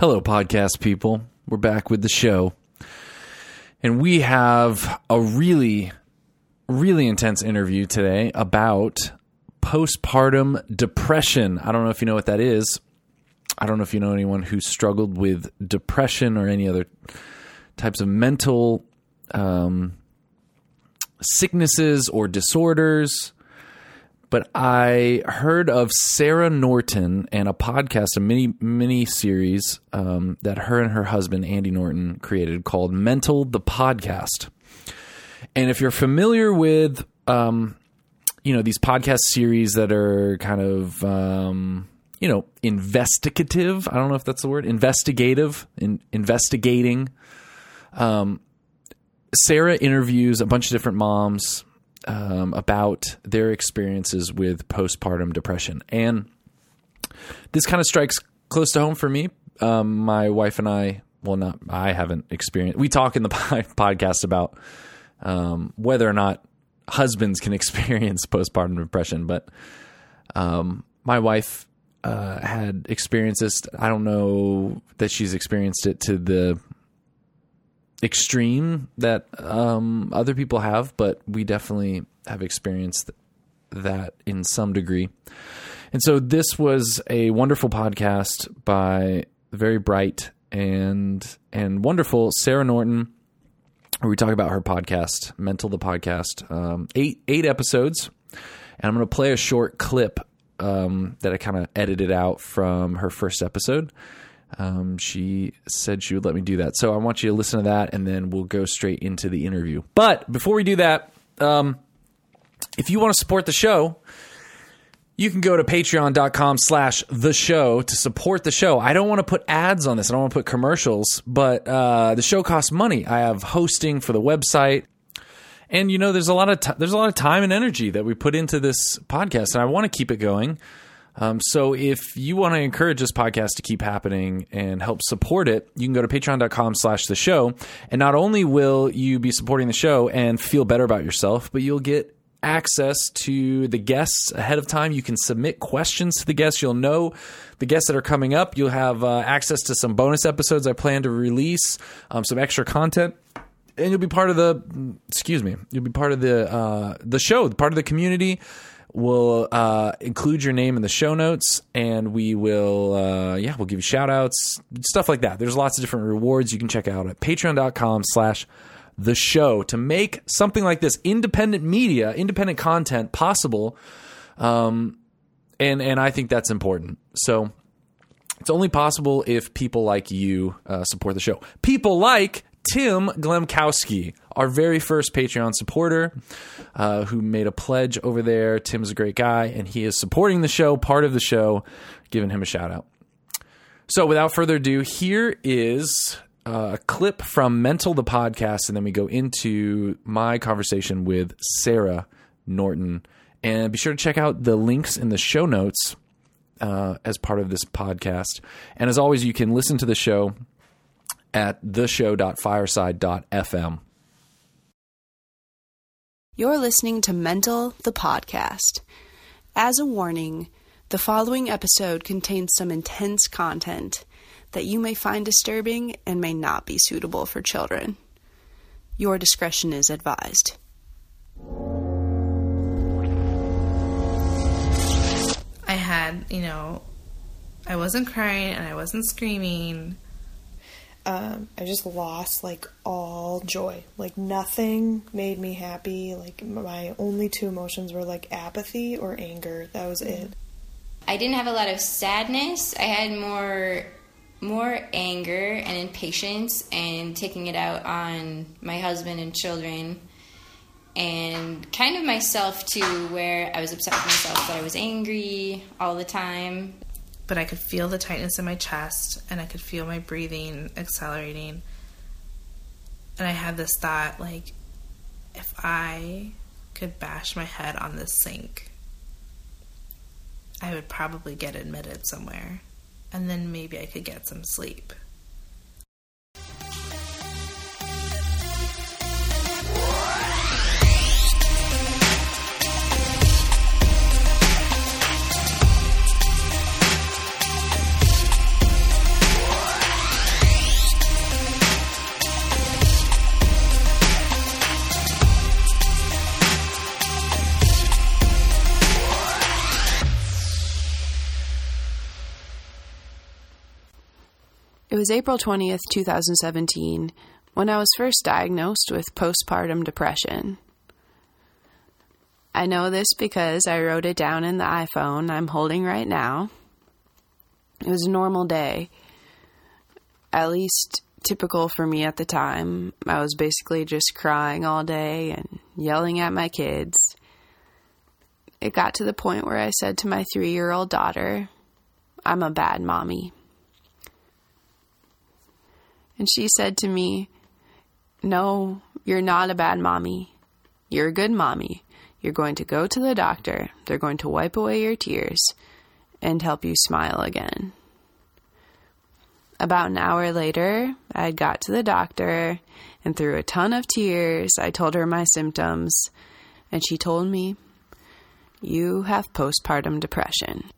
Hello, podcast people. We're back with the show. And we have a really, really intense interview today about postpartum depression. I don't know if you know what that is. I don't know if you know anyone who struggled with depression or any other types of mental um, sicknesses or disorders but I heard of Sarah Norton and a podcast, a mini mini series um, that her and her husband Andy Norton created called Mental the Podcast. And if you're familiar with, um, you know, these podcast series that are kind of, um, you know, investigative. I don't know if that's the word. Investigative, in, investigating. Um, Sarah interviews a bunch of different moms um, about their experiences with postpartum depression. And this kind of strikes close to home for me. Um, my wife and I, well, not, I haven't experienced, we talk in the podcast about um, whether or not husbands can experience postpartum depression, but um, my wife uh, had experienced this. I don't know that she's experienced it to the extreme that um, other people have, but we definitely have experienced that in some degree. And so this was a wonderful podcast by very bright and and wonderful Sarah Norton, where we talk about her podcast, Mental the Podcast, um, eight eight episodes, and I'm going to play a short clip um, that I kind of edited out from her first episode um, she said she would let me do that. So I want you to listen to that, and then we'll go straight into the interview. But before we do that, um, if you want to support the show, you can go to patreon.com slash the show to support the show. I don't want to put ads on this. I don't want to put commercials, but uh, the show costs money. I have hosting for the website. And you know, there's a lot of t- there's a lot of time and energy that we put into this podcast, and I want to keep it going. Um, so if you want to encourage this podcast to keep happening and help support it, you can go to patreon.com slash the show. And not only will you be supporting the show and feel better about yourself, but you'll get access to the guests ahead of time. You can submit questions to the guests. You'll know the guests that are coming up. You'll have uh, access to some bonus episodes I plan to release, um, some extra content and you'll be part of the excuse me you'll be part of the uh, the show part of the community We'll uh, include your name in the show notes and we will, uh, yeah, we'll give you shout outs, stuff like that. There's lots of different rewards you can check out at patreon.com slash the show to make something like this independent media, independent content possible. Um, and, and I think that's important. So it's only possible if people like you uh, support the show. People like Tim Glemkowski, our very first Patreon supporter, uh, who made a pledge over there. Tim's a great guy, and he is supporting the show, part of the show, giving him a shout out. So, without further ado, here is uh, a clip from Mental the podcast, and then we go into my conversation with Sarah Norton. And be sure to check out the links in the show notes uh, as part of this podcast. And as always, you can listen to the show at theshow.fireside.fm. You're listening to Mental, the podcast. As a warning, the following episode contains some intense content that you may find disturbing and may not be suitable for children. Your discretion is advised. I had, you know, I wasn't crying and I wasn't screaming um, I just lost like all joy. Like nothing made me happy. Like my only two emotions were like apathy or anger. That was it. I didn't have a lot of sadness. I had more more anger and impatience and taking it out on my husband and children and kind of myself too where I was upset with myself that I was angry all the time but I could feel the tightness in my chest and I could feel my breathing accelerating. And I had this thought like, if I could bash my head on this sink, I would probably get admitted somewhere. And then maybe I could get some sleep. It was April 20th, 2017, when I was first diagnosed with postpartum depression. I know this because I wrote it down in the iPhone I'm holding right now. It was a normal day, at least typical for me at the time. I was basically just crying all day and yelling at my kids. It got to the point where I said to my three year old daughter, I'm a bad mommy. And she said to me, No, you're not a bad mommy. You're a good mommy. You're going to go to the doctor. They're going to wipe away your tears and help you smile again. About an hour later, I got to the doctor and through a ton of tears, I told her my symptoms, and she told me, You have postpartum depression.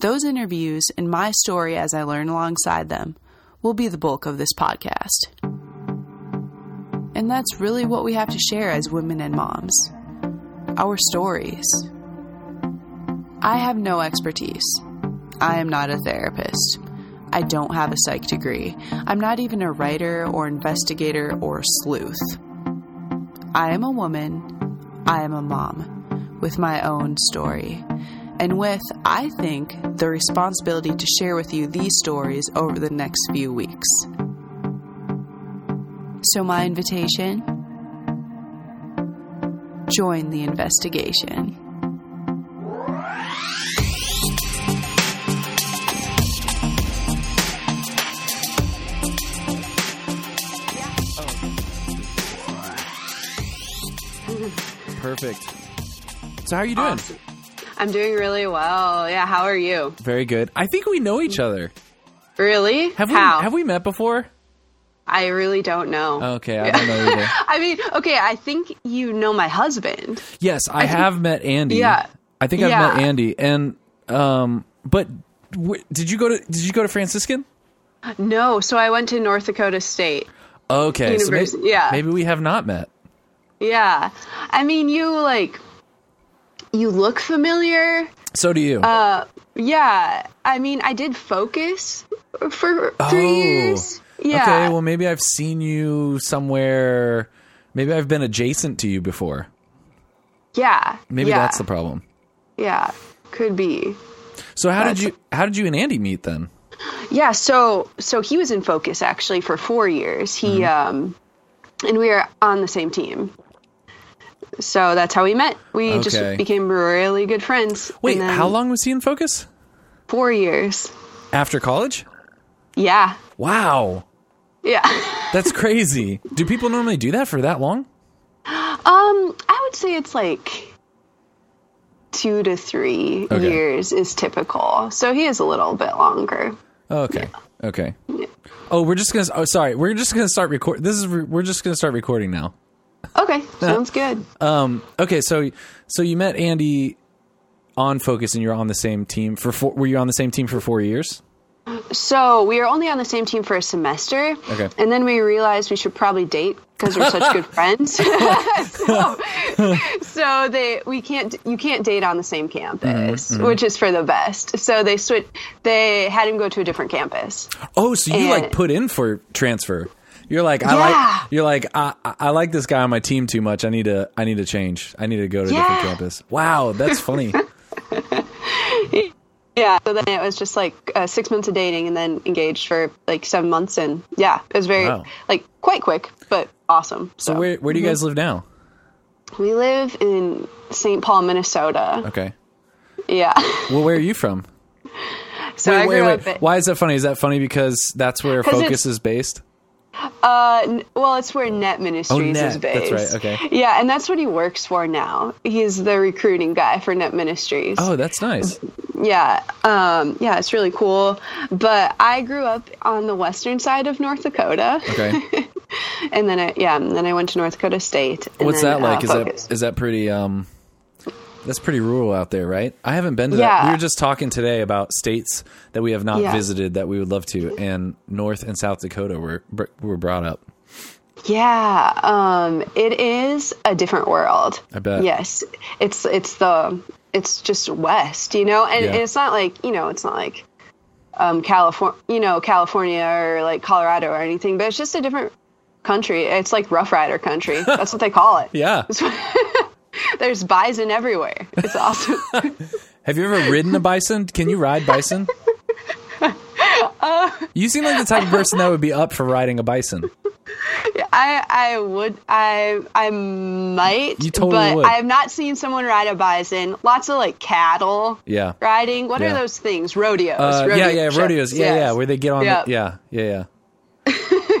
Those interviews and my story as I learn alongside them will be the bulk of this podcast. And that's really what we have to share as women and moms our stories. I have no expertise. I am not a therapist. I don't have a psych degree. I'm not even a writer or investigator or sleuth. I am a woman. I am a mom with my own story. And with, I think, the responsibility to share with you these stories over the next few weeks. So, my invitation join the investigation. Perfect. So how are you doing? Awesome. I'm doing really well. Yeah, how are you? Very good. I think we know each other. Really? Have how? we have we met before? I really don't know. Okay, I don't know either. I mean, okay, I think you know my husband. Yes, I, I think- have met Andy. Yeah. I think I've Yeah. met Andy, and um, but w- did you go to did you go to Franciscan? No, so I went to North Dakota State. Okay, so maybe, yeah. maybe we have not met. Yeah. I mean, you like you look familiar. So do you? Uh yeah. I mean, I did focus for 3 Oh. years. Yeah. Okay, well maybe I've seen you somewhere. Maybe I've been adjacent to you before. yeah. Maybe yeah. that's the problem. Yeah. Could be. So how did you how did you and Andy meet then? Yeah, so so he was in focus actually for 4 years. He Mm-hmm. um and we were on the same team. So that's how we met. We Okay. just became really good friends. Wait, then how long was he in focus? 4 years. After college? Yeah. Wow. Yeah. That's crazy. do people normally do that for that long? Um, I would say it's like two to three Okay. years is typical. So he is a little bit longer. Okay. Okay. Yeah. Oh, we're just gonna. Oh, sorry. We're just gonna start record. This is. Re- we're just gonna start recording now. Okay, sounds good. Um. Okay. So, so you met Andy on Focus, and you're on the same team for four. Were you on the same team for four years? So we were only on the same team for a semester. Okay. And then we realized we should probably date because we're such good friends. so, so they we can't you can't date on the same campus, Mm-hmm, which is for the best. So they switch. They had him go to a different campus. Oh, so you And- like put in for transfer? You're like, I Yeah. like. You're like, I, I like this guy on my team too much. I need to. I need to change. I need to go to a different campus. Wow, that's funny. Yeah. So then it was just like uh, six months of dating and then engaged for like seven months. And yeah, it was very, Wow. like, quite quick, but awesome. So where where do you guys live now? we live in St. Paul, Minnesota. Okay. Yeah. Well, where are you from? So wait, I wait, grew wait. Why is that funny? Is that funny because that's where Focus is based? Uh, well, it's where Net Ministries Net, is based. that's right, okay. Yeah, and that's what he works for now. He's the recruiting guy for Net Ministries. Oh, that's nice. Yeah, um, yeah, it's really cool. But I grew up on the western side of North Dakota. Okay. and then I, yeah, and then I went to North Dakota State. What's then, that like? uh, is Focus. that is that pretty um that's pretty rural out there, right? I haven't been to that. We were just talking today about states that we have not Yeah. visited that we would love to, and North and South Dakota were were brought up. Yeah, um, it is a different world. I bet. Yes, it's it's the it's just west, you know, and, Yeah. and it's not like you know, it's not like um, California, you know, California or like Colorado or anything, but it's just a different country. It's like Rough Rider country. That's what they call it. Yeah. There's bison everywhere. It's awesome. Have you ever ridden a bison? Can you ride bison? Uh, you seem like the type of person that would be up for riding a bison. I I would I I might, You totally but would. I have not seen someone ride a bison. Lots of like cattle Yeah. riding. What Yeah. are those things? Rodeos. Uh, rodeo yeah, yeah, rodeos. Yeah, Yes. yeah, where they get on. Yeah. The, yeah, yeah, yeah.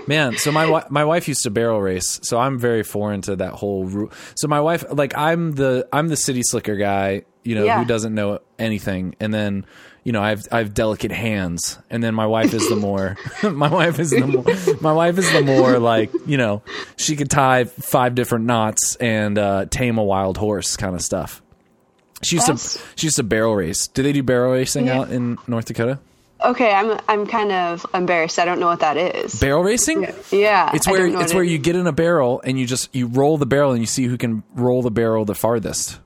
Man, so my my wife used to barrel race, so I'm very foreign to that whole. Ru- so my wife, like, I'm the I'm the city slicker guy, you know, Yeah. who doesn't know anything, and then you know I have I have delicate hands, and then my wife is the more my wife is the more my wife is the more like you know she could tie five different knots and uh, tame a wild horse kind of stuff. She used That's- to she used to barrel race. Do they do barrel racing Yeah. out in North Dakota? Okay, I'm I'm kind of embarrassed. I don't know what that is. Barrel racing? yeah, It's where it's where it you get in a barrel and you just you roll the barrel and you see who can roll the barrel the farthest.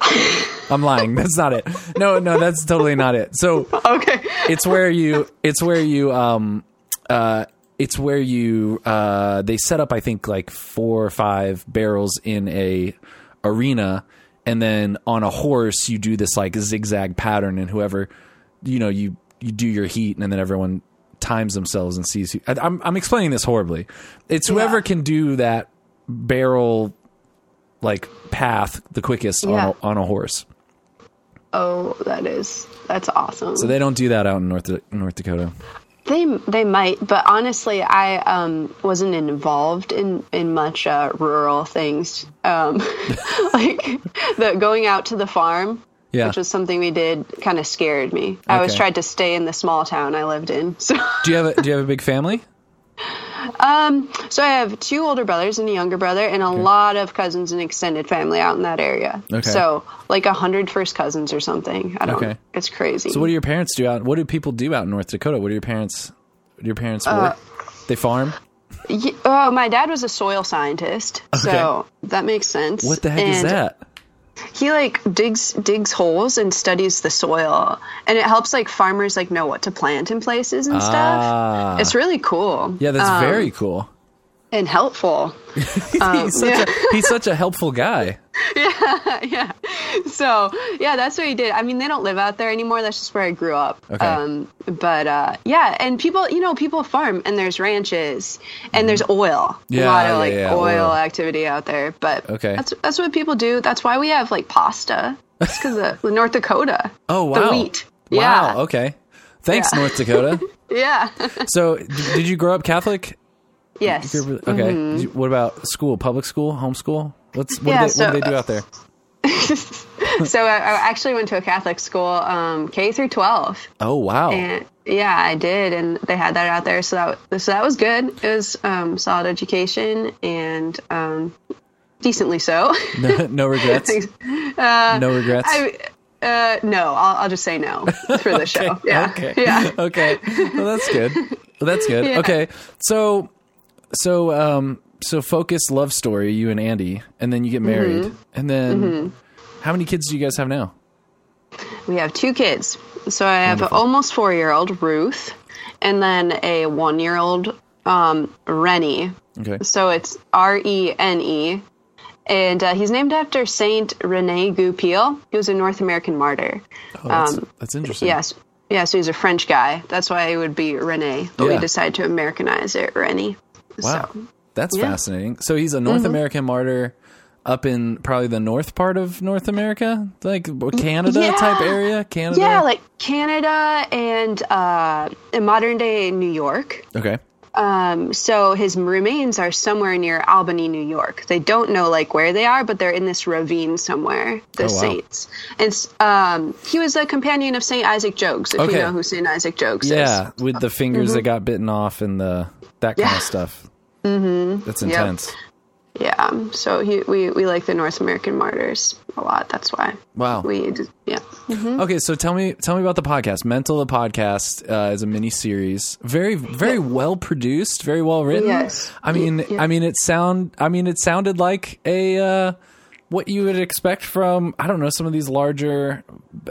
I'm lying. That's not it. No, no, that's totally not it. So. Okay. it's where you it's where you um uh it's where you uh they set up I think like four or five barrels in a arena and then on a horse you do this like zigzag pattern and whoever you know you you do your heat and then everyone times themselves and sees who I, I'm I'm explaining this horribly. It's whoever Yeah. can do that barrel like path the quickest Yeah. on a, on a horse. Oh, that is that's awesome. So they don't do that out in North North Dakota. They they might, but honestly, I um, wasn't involved in in much uh, rural things. Um, like the going out to the farm, Yeah. which was something we did, kind of scared me. I always tried to stay in the small town I lived in. So, Do you have a, do you have a big family? um, so I have two older brothers and a younger brother, and a lot of cousins and extended family out in that area. Okay. So like a hundred first cousins or something. I don't. Okay. It's crazy. So what do your parents do out? What do people do out in North Dakota? What do your parents? Do your parents Uh, work? they farm. Ye- oh, my dad was a soil scientist, okay. so that makes sense. What the heck is And that? He like digs digs holes and studies the soil, and it helps like farmers like know what to plant in places and Ah. stuff. It's really cool. Yeah, that's um, very cool. And helpful. he's such yeah. a he's such a helpful guy. yeah. Yeah. So yeah, that's what he did. I mean, they don't live out there anymore. That's just where I grew up. Okay. Um, but uh, yeah, and people, you know, people farm, and there's ranches, and there's oil. Mm-hmm. Yeah, a lot of yeah, like yeah, oil, oil. activity out there. But Okay. that's that's what people do. That's why we have like pasta. It's because of North Dakota. Oh wow. The wheat. Wow. Yeah. Okay. Thanks. North Dakota. Yeah. so, d- did you grow up Catholic? Yes. Okay. You- what about school? Public school? Homeschool? What's what, Mm-hmm. Yeah, do, they, what do they do out there? so I, I actually went to a Catholic school, um, K through twelve. Oh wow. And yeah, I did, and they had that out there, so that so that was good. It was um, solid education and um, decently so. no, no regrets. no regrets. I, uh, no, I'll, I'll just say no for the show. Yeah, Okay. yeah. okay. Well, that's good. Well, that's good. Yeah. Okay. So, so, um, so focus love story, you and Andy, and then you get married, Mm-hmm. and then how many kids do you guys have now? We have two kids. So I have an almost four year old Ruth, and then a one year old um, Rennie. Okay. So it's R E N E. And uh, he's named after Saint Rene Goupil. He was a North American martyr. Oh, that's, Um, that's interesting. Yes. Yeah, so he's a French guy. That's why it would be Rene. But Yeah. we decided to Americanize it, Rennie. Wow. So, That's yeah. Mm-hmm. fascinating. So he's a North American martyr up in probably the north part of North America, like Canada Yeah. type area. Canada. yeah, like Canada and uh, in modern day New York. okay. Um, so his remains are somewhere near Albany, New York. They don't know like where they are, but they're in this ravine somewhere. The Oh, wow. saints. And um, he was a companion of Saint Isaac Jogues. If Okay. you know who Saint Isaac Jogues Yeah, is. with the fingers that got bitten off and the that kind Mm-hmm. Yeah. of stuff. Mm-hmm. That's intense. Yeah. So he, we we like the North American martyrs a lot. That's why. Wow. We d- yeah. Okay, so tell me tell me about the podcast. Mental the podcast uh, is a mini series. Very very well produced, very well written. Yes. I mean Yeah. I mean it sound I mean it sounded like a uh, what you would expect from I don't know some of these larger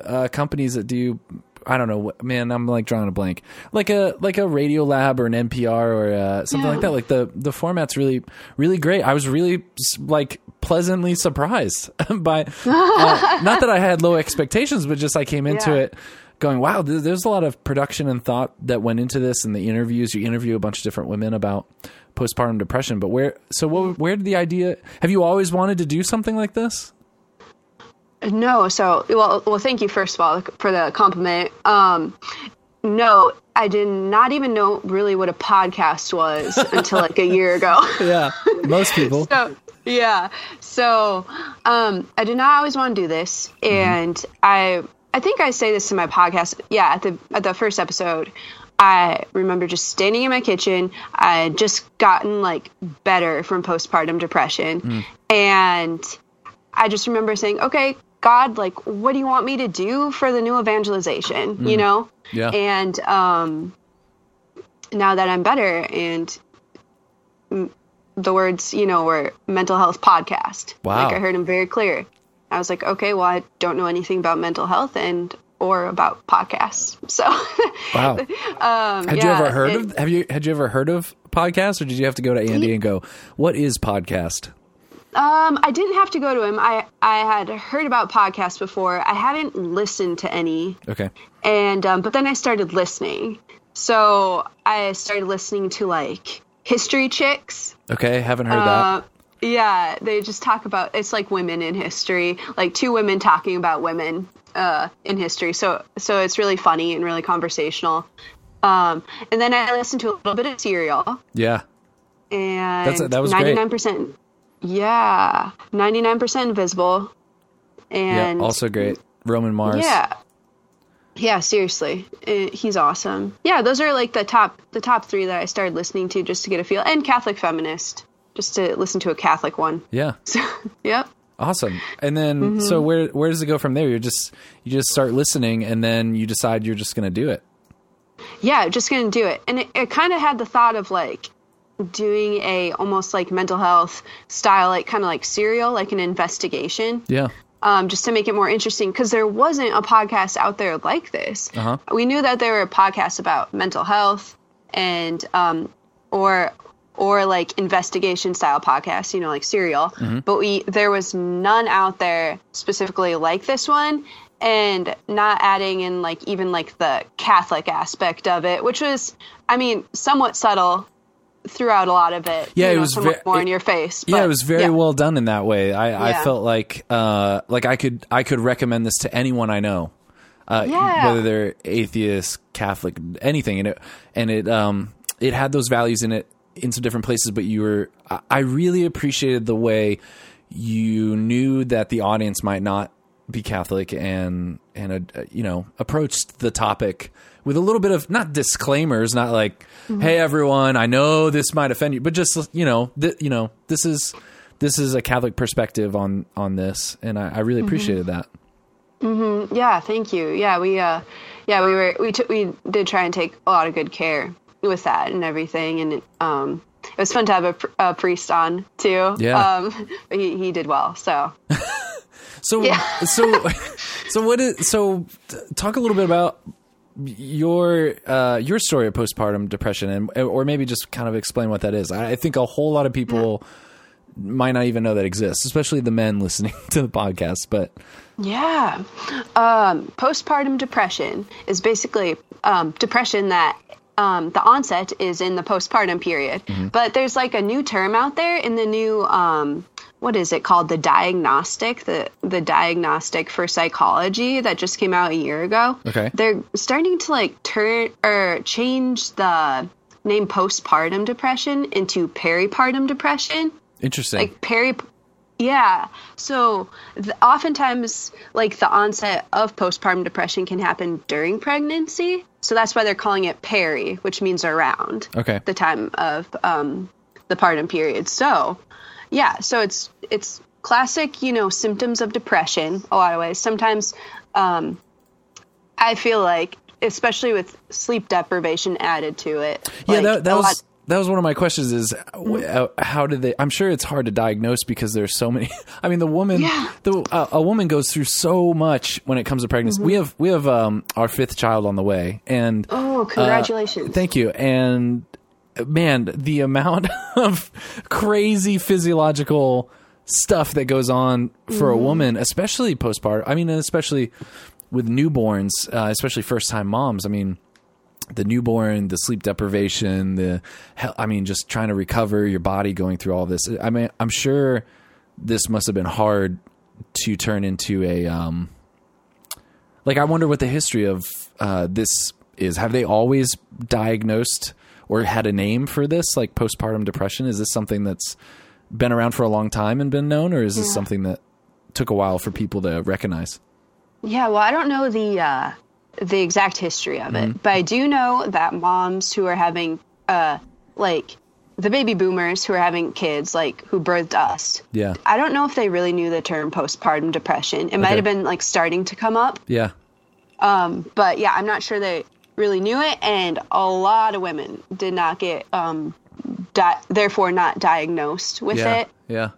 uh, companies that do I don't know, man. I'm like drawing a blank, like a like a Radiolab or an NPR or uh, something like that. Like the the format's really really great. I was really like pleasantly surprised by uh, not that I had low expectations, but just I came into Yeah. it going, wow, th- there's a lot of production and thought that went into this. And the interviews, you interview a bunch of different women about postpartum depression. But where, so what, where did the idea? Have you always wanted to do something like this? No, so well, well, thank you first of all for the compliment. Um, no, I did not even know really what a podcast was until like a year ago. Yeah, most people. so yeah, so um, I did not always want to do this, and I I think I say this in my podcast. Yeah, at the at the first episode. I remember just standing in my kitchen. I had just gotten like better from postpartum depression. And I just remember saying, okay, God, like, what do you want me to do for the new evangelization? You know? Yeah. And um, now that I'm better and mm, the words, you know, were mental health podcast. Wow. Like I heard them very clear. I was like, okay, well, I don't know anything about mental health and or about podcasts. So Wow. um, Had you ever heard it- of? Have you had you ever heard of podcasts, or did you have to go to Andy and go, "What is podcast?" Um, I didn't have to go to him. I I had heard about podcasts before. I hadn't listened to any, Okay. and um, but then I started listening. So I started listening to like History Chicks. Okay, haven't heard Uh, that. yeah, they just talk about it's like women in history, like two women talking about women uh, in history. So so it's really funny and really conversational. Um, and then I listened to a little bit of Serial, Yeah. and That's- that was great. Ninety nine percent. Yeah, ninety nine percent invisible. And yeah. Also great. Roman Mars. yeah. Yeah, seriously, Uh, he's awesome. Yeah, those are like the top the top three that I started listening to just to get a feel, and Catholic feminist, just to listen to a Catholic one. Yeah. So, yep. Awesome. And then Mm-hmm. so where where does it go from there? You're just you just start listening and then you decide you're just going to do it. Yeah, just gonna do it, and it, it kind of had the thought of like doing a almost like mental health style, like kind of like serial, like an investigation. Yeah. um, just to make it more interesting because there wasn't a podcast out there like this. Uh-huh. We knew that there were podcasts about mental health and um, or or like investigation style podcasts, you know, like Serial. But we there was none out there specifically like this one, and not adding in like even like the Catholic aspect of it, which was, I mean, somewhat subtle throughout a lot of it. Yeah, you it was more in your face. yeah, it was very yeah. well done in that way. I, I felt like uh, like I could I could recommend this to anyone I know, uh, Yeah. whether they're atheist, Catholic, anything. And it and it um it had those values in it in some different places. But you were I- I really appreciated the way you knew that the audience might not be Catholic and and uh, you know approached the topic with a little bit of not disclaimers, not like, "Hey everyone, I know this might offend you," but just you know, th- you know, this is this is a Catholic perspective on on this, and I, I really appreciated that. Yeah, thank you. Yeah, we uh yeah, we were we took we did try and take a lot of good care with that and everything and um it was fun to have a, pr- a priest on too. Yeah. Um but he he did well. So So so so what is so talk a little bit about your uh your story of postpartum depression and or maybe just kind of explain what that is. I, I think a whole lot of people might not even know that exists, especially the men listening to the podcast, but Yeah. Um, postpartum depression is basically um, depression that um, the onset is in the postpartum period. But there's like a new term out there in the new, um, what is it called? The diagnostic, the, the diagnostic for psychology that just came out a year ago. Okay. They're starting to like turn or change the name postpartum depression into peripartum depression interesting. like peri yeah so the, oftentimes like the onset of postpartum depression can happen during pregnancy so that's why they're calling it peri which means around Okay. the time of um, the partum period so yeah so it's it's classic you know symptoms of depression a lot of ways. Sometimes um, i feel like especially with sleep deprivation added to it Yeah, like, that, that was lot- that was one of my questions is uh, how did they i'm sure it's hard to diagnose because there's so many i mean the woman Yeah. the uh, a woman goes through so much when it comes to pregnancy. We have we have um our fifth child on the way and Oh, congratulations. thank you. And uh, man the amount of crazy physiological stuff that goes on for a woman especially postpartum i mean especially with newborns uh, especially first time moms i mean the newborn, the sleep deprivation, the I mean, just trying to recover your body going through all this. I mean, I'm sure this must have been hard to turn into a um like I wonder what the history of uh this is. Have they always diagnosed or had a name for this like postpartum depression? Is this something that's been around for a long time and been known or is this something that took a while for people to recognize? Yeah, well, I don't know the uh, the exact history of Mm-hmm. it, but I do know that moms who are having uh, like the baby boomers who are having kids, like who birthed us. Yeah. I don't know if they really knew the term postpartum depression. It might have been like starting to come up, Yeah. Um, but yeah, I'm not sure they really knew it. And a lot of women did not get, um, di- therefore not diagnosed with Yeah. it. Yeah.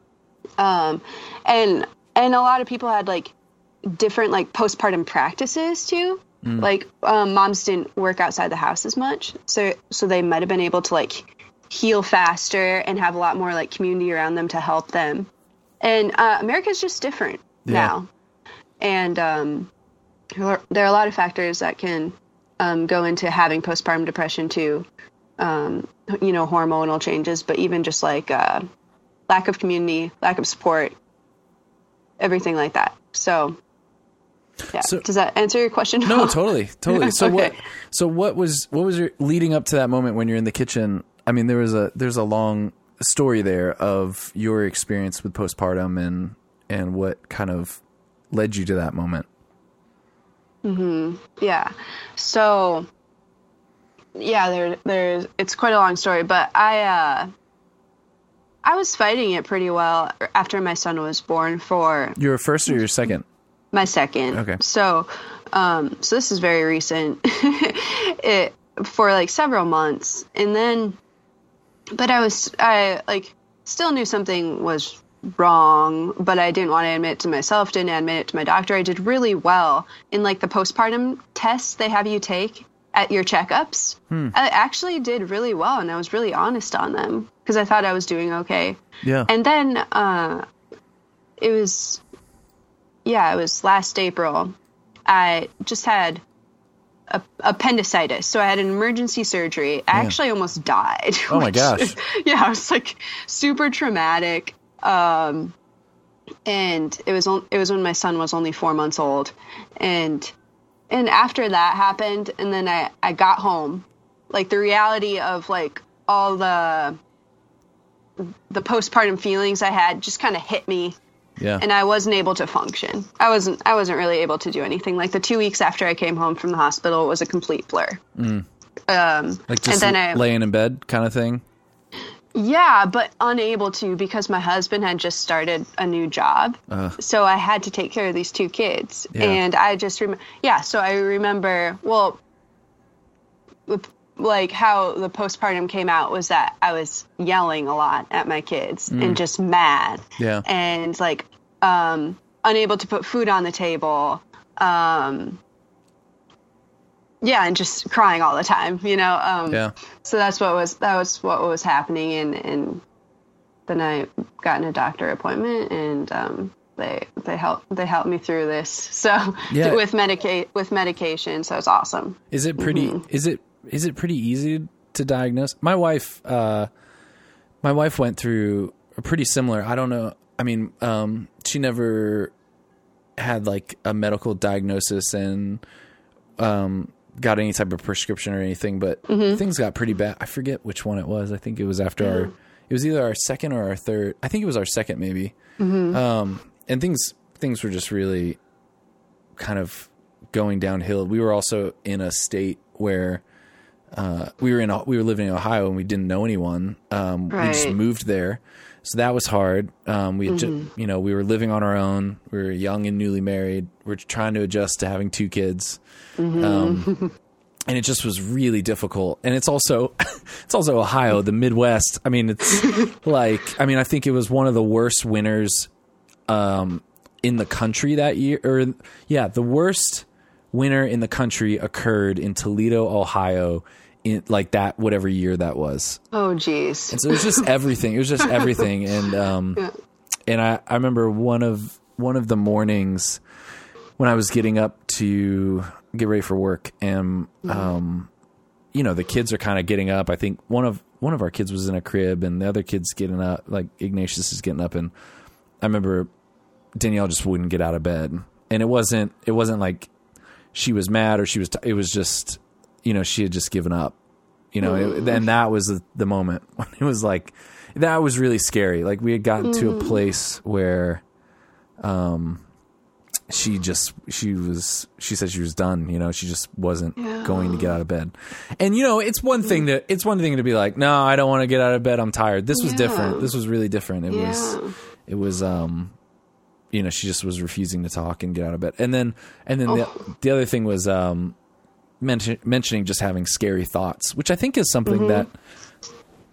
Um, and and a lot of people had like different like postpartum practices too like um, moms didn't work outside the house as much so so they might have been able to like heal faster and have a lot more like community around them to help them and uh, america's just different now and um, there are a lot of factors that can um, go into having postpartum depression too um, you know hormonal changes but even just like uh, lack of community, lack of support, everything like that. So, yeah. So- Does that answer your question? No, totally, totally. So what? So what was what was your leading up to that moment when you're in the kitchen? I mean, there was a there's a long story there of your experience with postpartum and and what kind of led you to that moment. Yeah. So, yeah, there, there's, it's quite a long story, but I, uh, I was fighting it pretty well after my son was born for Your first or your second? my second. Okay. So, um, so this is very recent. it for like several months, and then, but I was I like still knew something was wrong, but I didn't want to admit it to myself. Didn't admit it to my doctor. I did really well in like the postpartum tests they have you take at your checkups. I actually did really well, and I was really honest on them because I thought I was doing okay. Yeah. And then uh, it was, yeah, it was last April. I just had a, appendicitis, so I had an emergency surgery. I actually almost died. Oh my gosh. yeah, it was like super traumatic. Um, and it was on, it was when my son was only four months old, and and after that happened, and then I I got home, like the reality of like all the the postpartum feelings I had just kind of hit me yeah. and I wasn't able to function. I wasn't I wasn't really able to do anything. Like the 2 weeks after I came home from the hospital it was a complete blur. Um like just and then I laying in bed kind of thing. Yeah, but unable to because my husband had just started a new job. So I had to take care of these two kids. Yeah. And I just remember, yeah, so I remember, well, like how the postpartum came out was that I was yelling a lot at my kids and just mad. Yeah. And like, um, unable to put food on the table. Um, yeah, and just crying all the time, you know. Um, Yeah. so that's what was that was what was happening and and then I got in a doctor appointment and um they they helped they helped me through this so Yeah. with medicate with medication so it's awesome Is it pretty? Mm-hmm. Is it is it pretty easy to diagnose? My wife, uh, my wife went through a pretty similar. I don't know. I mean, um, she never had like a medical diagnosis and um, got any type of prescription or anything, but Mm-hmm. things got pretty bad. I forget which one it was. I think it was after our. It was either our second or our third. I think it was our second, maybe. Mm-hmm. Um, and things things were just really kind of going downhill. We were also in a state where uh, we were in we were living in Ohio and we didn't know anyone. Um, We just moved there, so that was hard. Um, we had ju- you know we were living on our own. We were young and newly married. We are trying to adjust to having two kids. Um, and it just was really difficult. And it's also it's also Ohio, the Midwest. I mean, it's like I mean, I think it was one of the worst winters um, in the country that year. Or yeah, the worst winter in the country occurred in Toledo, Ohio, in like that whatever year that was. Oh, jeez. And so it was just everything. It was just everything. And um, and I, I remember one of one of the mornings when I was getting up to get ready for work, and um, you know the kids are kind of getting up. I think one of one of our kids was in a crib, and the other kids getting up. Like Ignatius is getting up, and I remember Danielle just wouldn't get out of bed, and it wasn't it wasn't like she was mad or she was. T- it was just you know she had just given up. You know, it, and that was the, the moment when it was like that was really scary. Like we had gotten to a place where, um, she just she was she said she was done. You know, she just wasn't going to get out of bed. And you know, it's one thing to it's one thing to be like, no, I don't want to get out of bed. I'm tired. This was Yeah. different. This was really different. It was it was um you know she just was refusing to talk and get out of bed and then and then the, the other thing was um mention, mentioning just having scary thoughts which i think is something that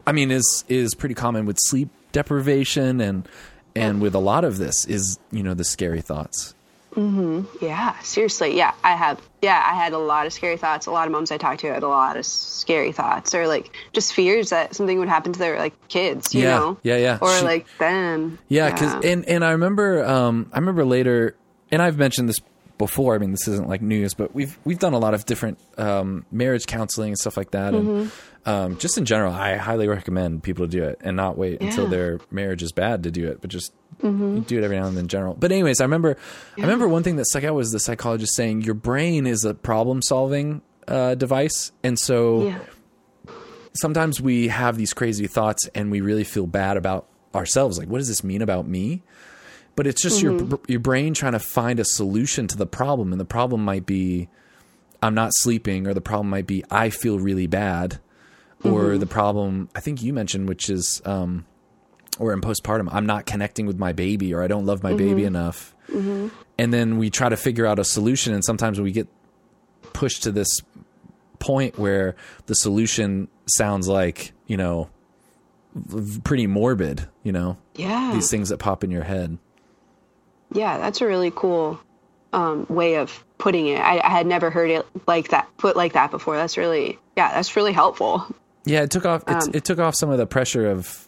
i mean is is pretty common with sleep deprivation and and with a lot of this is you know the scary thoughts Yeah, seriously. Yeah, I have. Yeah, I had a lot of scary thoughts. A lot of moms I talked to had a lot of scary thoughts, or like just fears that something would happen to their like kids. You Yeah, know. yeah, yeah. Or She- like them. Yeah, because and and I remember um I remember later, and I've mentioned this before. I mean, this isn't like news, but we've we've done a lot of different um, marriage counseling and stuff like that, and um, just in general, I highly recommend people to do it and not wait until their marriage is bad to do it, but just do it every now and then in general. But anyways, I remember I remember one thing that stuck out was the psychologist saying your brain is a problem solving uh, device, and so Yeah. sometimes we have these crazy thoughts and we really feel bad about ourselves. Like what does this mean about me? But it's just your your brain trying to find a solution to the problem. And the problem might be i'm not sleeping or the problem might be i feel really bad. Or the problem i think you mentioned which is um or in postpartum i'm not connecting with my baby or i don't love my baby mm-hmm. enough mm-hmm. and then we try to figure out a solution and sometimes we get pushed to this point where the solution sounds like you know pretty morbid you know Yeah. these things that pop in your head Yeah, that's a really cool um, way of putting it. I, I had never heard it like that, put like that before. That's really, yeah, that's really helpful. yeah it took off it, um, it took off some of the pressure of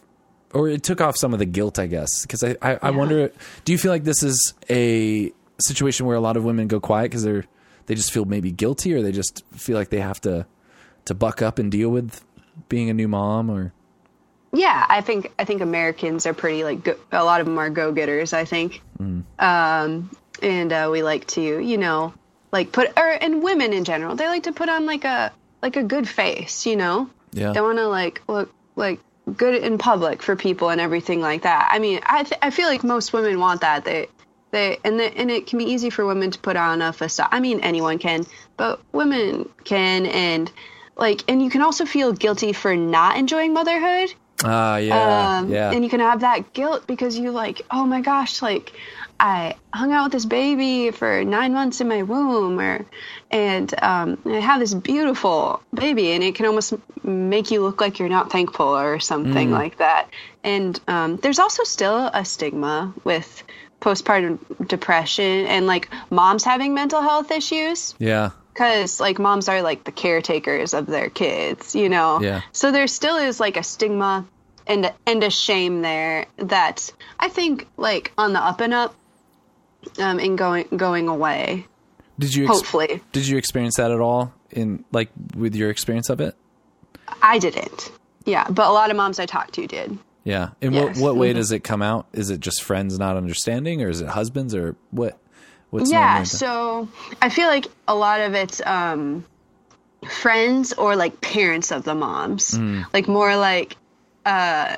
or it took off some of the guilt i guess because I, I, I wonder do you feel like this is a situation where a lot of women go quiet because they're they just feel maybe guilty or they just feel like they have to to buck up and deal with being a new mom or Yeah, I think I think Americans are pretty like go, a lot of them are go getters. I think, um, and uh, we like to you know like put or and women in general they like to put on like a like a good face. You know, yeah they want to like look like good in public for people and everything like that. I mean, I th- I feel like most women want that. They they and the, and it can be easy for women to put on a facade. I mean, anyone can, but women can and like and you can also feel guilty for not enjoying motherhood. ah yeah Um, yeah And you can have that guilt because you like, oh my gosh, like I hung out with this baby for nine months in my womb, or and um, I have this beautiful baby, and it can almost make you look like you're not thankful or something like that. And um, there's also still a stigma with postpartum depression and like moms having mental health issues yeah because like moms are like the caretakers of their kids you know Yeah. so there still is like a stigma and and a shame there that i think like on the up and up um and going going away did you ex- hopefully did you experience that at all in like with your experience of it i didn't yeah but a lot of moms i talked to did Yeah. In Yes. what what way Mhm. does it come out? Is it just friends not understanding, or is it husbands, or what? What's yeah so i feel like a lot of it's um friends or like parents of the moms Mm. like more like uh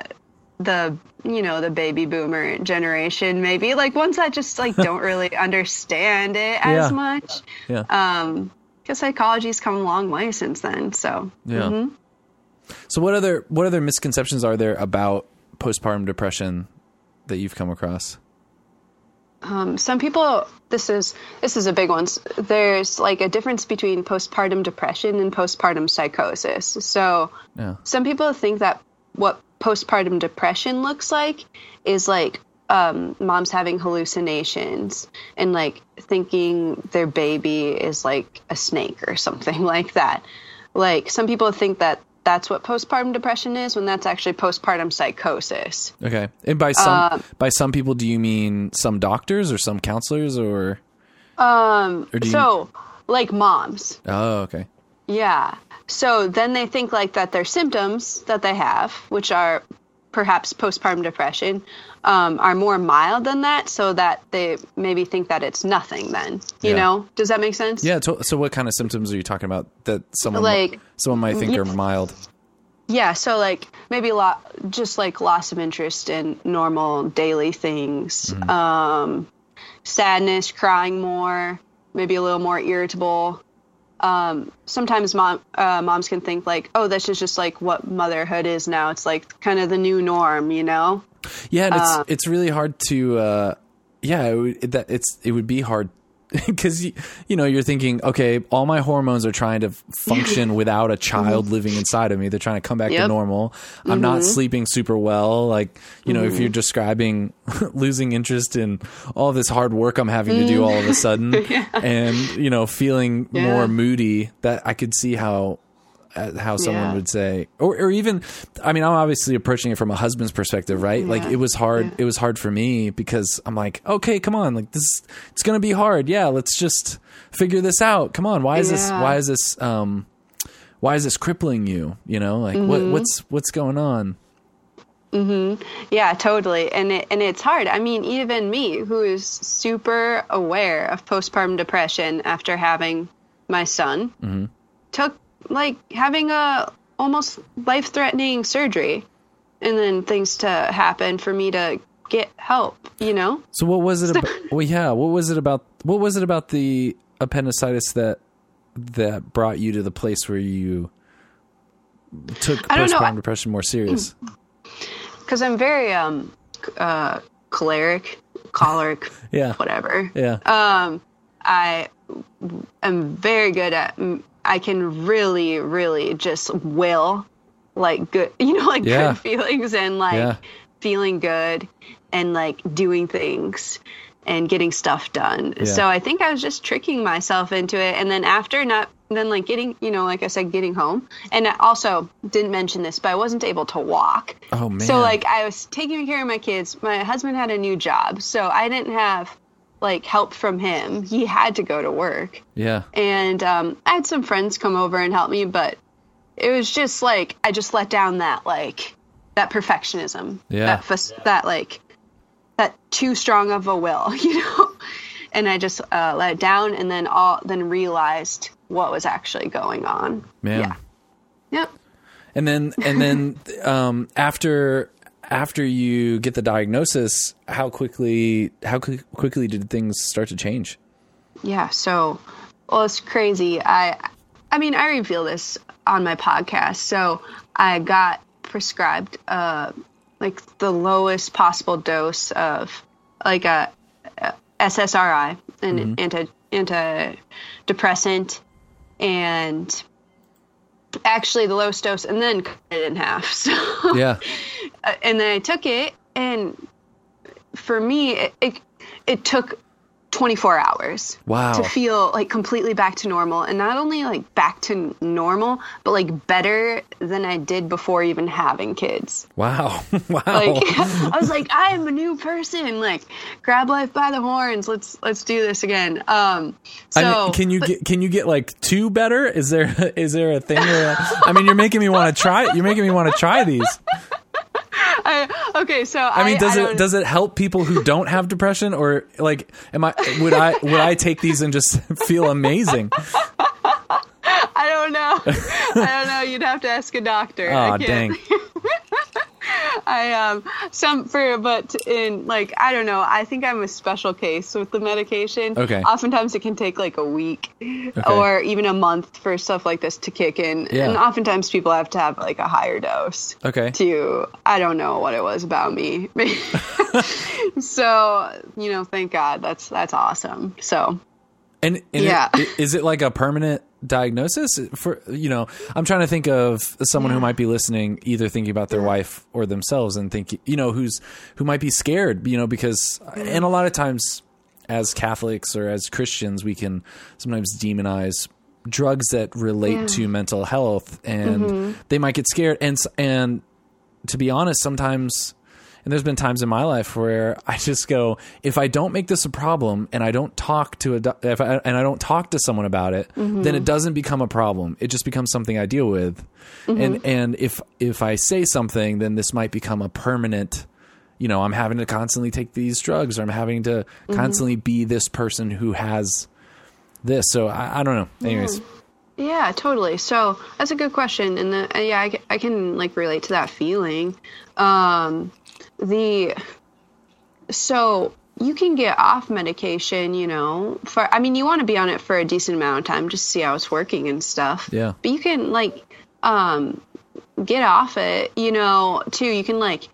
the you know the baby boomer generation maybe like ones that just like don't really understand it as Yeah. much yeah. um because psychology's come a long way since then so yeah. mm-hmm. So what other what other misconceptions are there about postpartum depression that you've come across? um, some people this is this is a big one. There's like a difference between postpartum depression and postpartum psychosis. So Yeah. some people think that what postpartum depression looks like is like um, moms having hallucinations and like thinking their baby is like a snake or something like that. Like some people think that that's what postpartum depression is when that's actually postpartum psychosis. Okay. And by some Um, by some people, do you mean some doctors or some counselors or? Um, Or do you- so like moms. Oh, okay. Yeah. So then they think like that their symptoms that they have, which are perhaps postpartum depression, um, are more mild than that, so that they maybe think that it's nothing. Then you Yeah. know, does that make sense? Yeah. To, so, what kind of symptoms are you talking about that someone Like- someone might think are mild? Yeah. So like maybe a lot, just like loss of interest in normal daily things, um, sadness, crying more, maybe a little more irritable. Um, sometimes mom, uh, moms can think like, oh, this is just like what motherhood is now. It's like kind of the new norm, you know? Yeah, and it's Uh, it's really hard to. Uh, yeah, it, that it's it would be hard because you, you know you're thinking, okay, all my hormones are trying to function without a child mm-hmm. living inside of me. They're trying to come back to normal. I'm not mm-hmm. sleeping super well. Like you know, if you're mm-hmm. describing losing interest in all this hard work I'm having to do all of a sudden, and you know, feeling Yeah. more moody, that I could see how uh, how someone Yeah. would say or, or even i mean i'm obviously approaching it from a husband's perspective right like it was hard Yeah. it was hard for me because i'm like okay come on like this it's gonna be hard yeah let's just figure this out come on why is this why is this um why is this crippling you you know like Mm-hmm. what's what's going on Mm-hmm. Yeah, totally. And it, and it's hard. I mean, even me, who is super aware of postpartum depression after having my son, took like having a almost life threatening surgery, and then things to happen for me to get help. You know? so what was it about well yeah what was it about what was it about the appendicitis that that brought you to the place where you took I don't know. postpartum depression more serious Because I'm very um uh choleric, choleric, yeah whatever. yeah um, I am very good at. I can really, really just will like good, you know, like Yeah. good feelings and like Yeah. feeling good and like doing things and getting stuff done. Yeah. So I think I was just tricking myself into it. And then after not, then like getting, you know, like I said, getting home. And I also didn't mention this, but I wasn't able to walk. Oh, man. So like I was taking care of my kids. My husband had a new job, so I didn't have like help from him. He had to go to work, yeah and um, I had some friends come over and help me, but it was just like I just let down that like that perfectionism, Yeah. that that like that too strong of a will, you know. And I just uh, let it down, and then all then realized what was actually going on. Man. Yeah. Yep. and then and then um, after after you get the diagnosis how quickly how quick, quickly did things start to change Yeah, so well it's crazy. I I mean, I reveal this on my podcast. So I got prescribed uh like the lowest possible dose of like a, a SSRI, an anti antidepressant and actually the lowest dose and then cut it in half. So yeah uh, and then I took it, and for me, it it, it took 24 hours Wow. to feel like completely back to normal, and not only like back to normal, but like better than I did before even having kids. wow wow Like I was like, I am a new person. Like grab life by the horns. Let's let's do this again. Um, so I mean, can you get can you get like two better? Is there is there a thing? Where, I mean, you're making me want to try. You're making me want to try these. I, okay, so I mean, does it does it help people who don't have depression, or like, am I would I would I take these and just feel amazing? I don't know. I don't know. You'd have to ask a doctor. I Oh dang! I um some for but in like I don't know. I think I'm a special case with the medication. Okay. Oftentimes it can take like a week or even a month for stuff like this to kick in, Yeah. and oftentimes people have to have like a higher dose. Okay. To I don't know what it was about me. so you know, thank God. That's that's awesome. So And, and Yeah. it- is it like a permanent diagnosis for you know? I'm trying to think of someone who might be listening, either thinking about their wife or themselves, and think you know who's who might be scared, you know, because and a lot of times as Catholics or as Christians, we can sometimes demonize drugs that relate to mental health, and mm-hmm. they might get scared. And and to be honest, sometimes, and there's been times in my life where I just go, if I don't make this a problem and I don't talk to a, if I, and I don't talk to someone about it, then it doesn't become a problem. It just becomes something I deal with. And, and if, if I say something, then this might become a permanent, you know, I'm having to constantly take these drugs or I'm having to constantly be this person who has this. So I, I don't know. Anyways. Yeah, totally. So that's a good question, and the, uh, yeah, I, I can like relate to that feeling. Um, the so you can get off medication, you know, for I mean, you want to be on it for a decent amount of time just to see how it's working and stuff. Yeah. but you can like um get off it, you know, too. You can like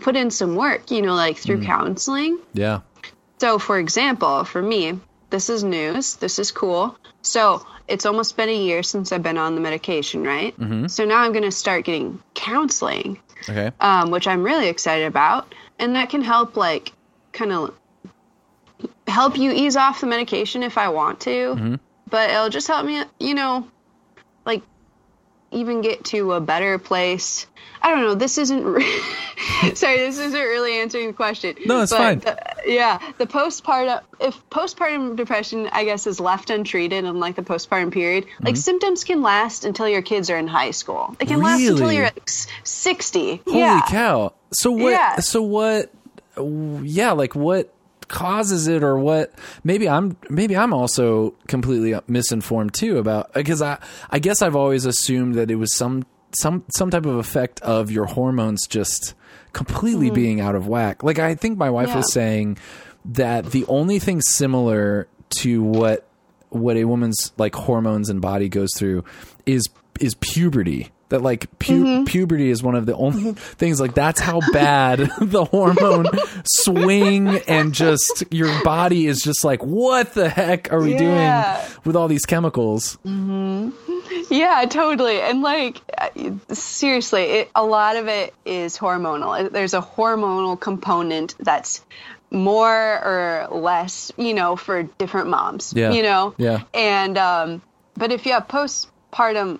put in some work, you know, like through counseling. Yeah. So, for example, for me, this is news. This is cool. So, it's almost been a year since I've been on the medication, right? Mm-hmm. So now I'm going to start getting counseling, Okay. um, which I'm really excited about, and that can help, like, kind of help you ease off the medication if I want to. But it'll just help me, you know, even get to a better place. I don't know. This isn't. Re- Sorry, this isn't really answering the question. No, it's fine. the- yeah, the postpartum. If postpartum depression, I guess, is left untreated in like the postpartum period, like mm-hmm. symptoms can last until your kids are in high school. It can last until you're like sixty. Holy yeah. cow! So what? Yeah. So what? Yeah, like what causes it, or what? Maybe I'm maybe I'm also completely misinformed too about because I I guess I've always assumed that it was some some some type of effect of your hormones just completely hmm. being out of whack. Like I think my wife. Yeah. was saying that the only thing similar to what what a woman's like hormones and body goes through is is puberty that like pu- Mm-hmm. puberty is one of the only things like that's how bad the hormone swing and just your body is just like what the heck are we Yeah. doing with all these chemicals Yeah, totally. And like, uh, seriously, it, a lot of it is hormonal. There's a hormonal component that's more or less, you know, for different moms. Yeah. You know? Yeah. And, um, but if you have postpartum,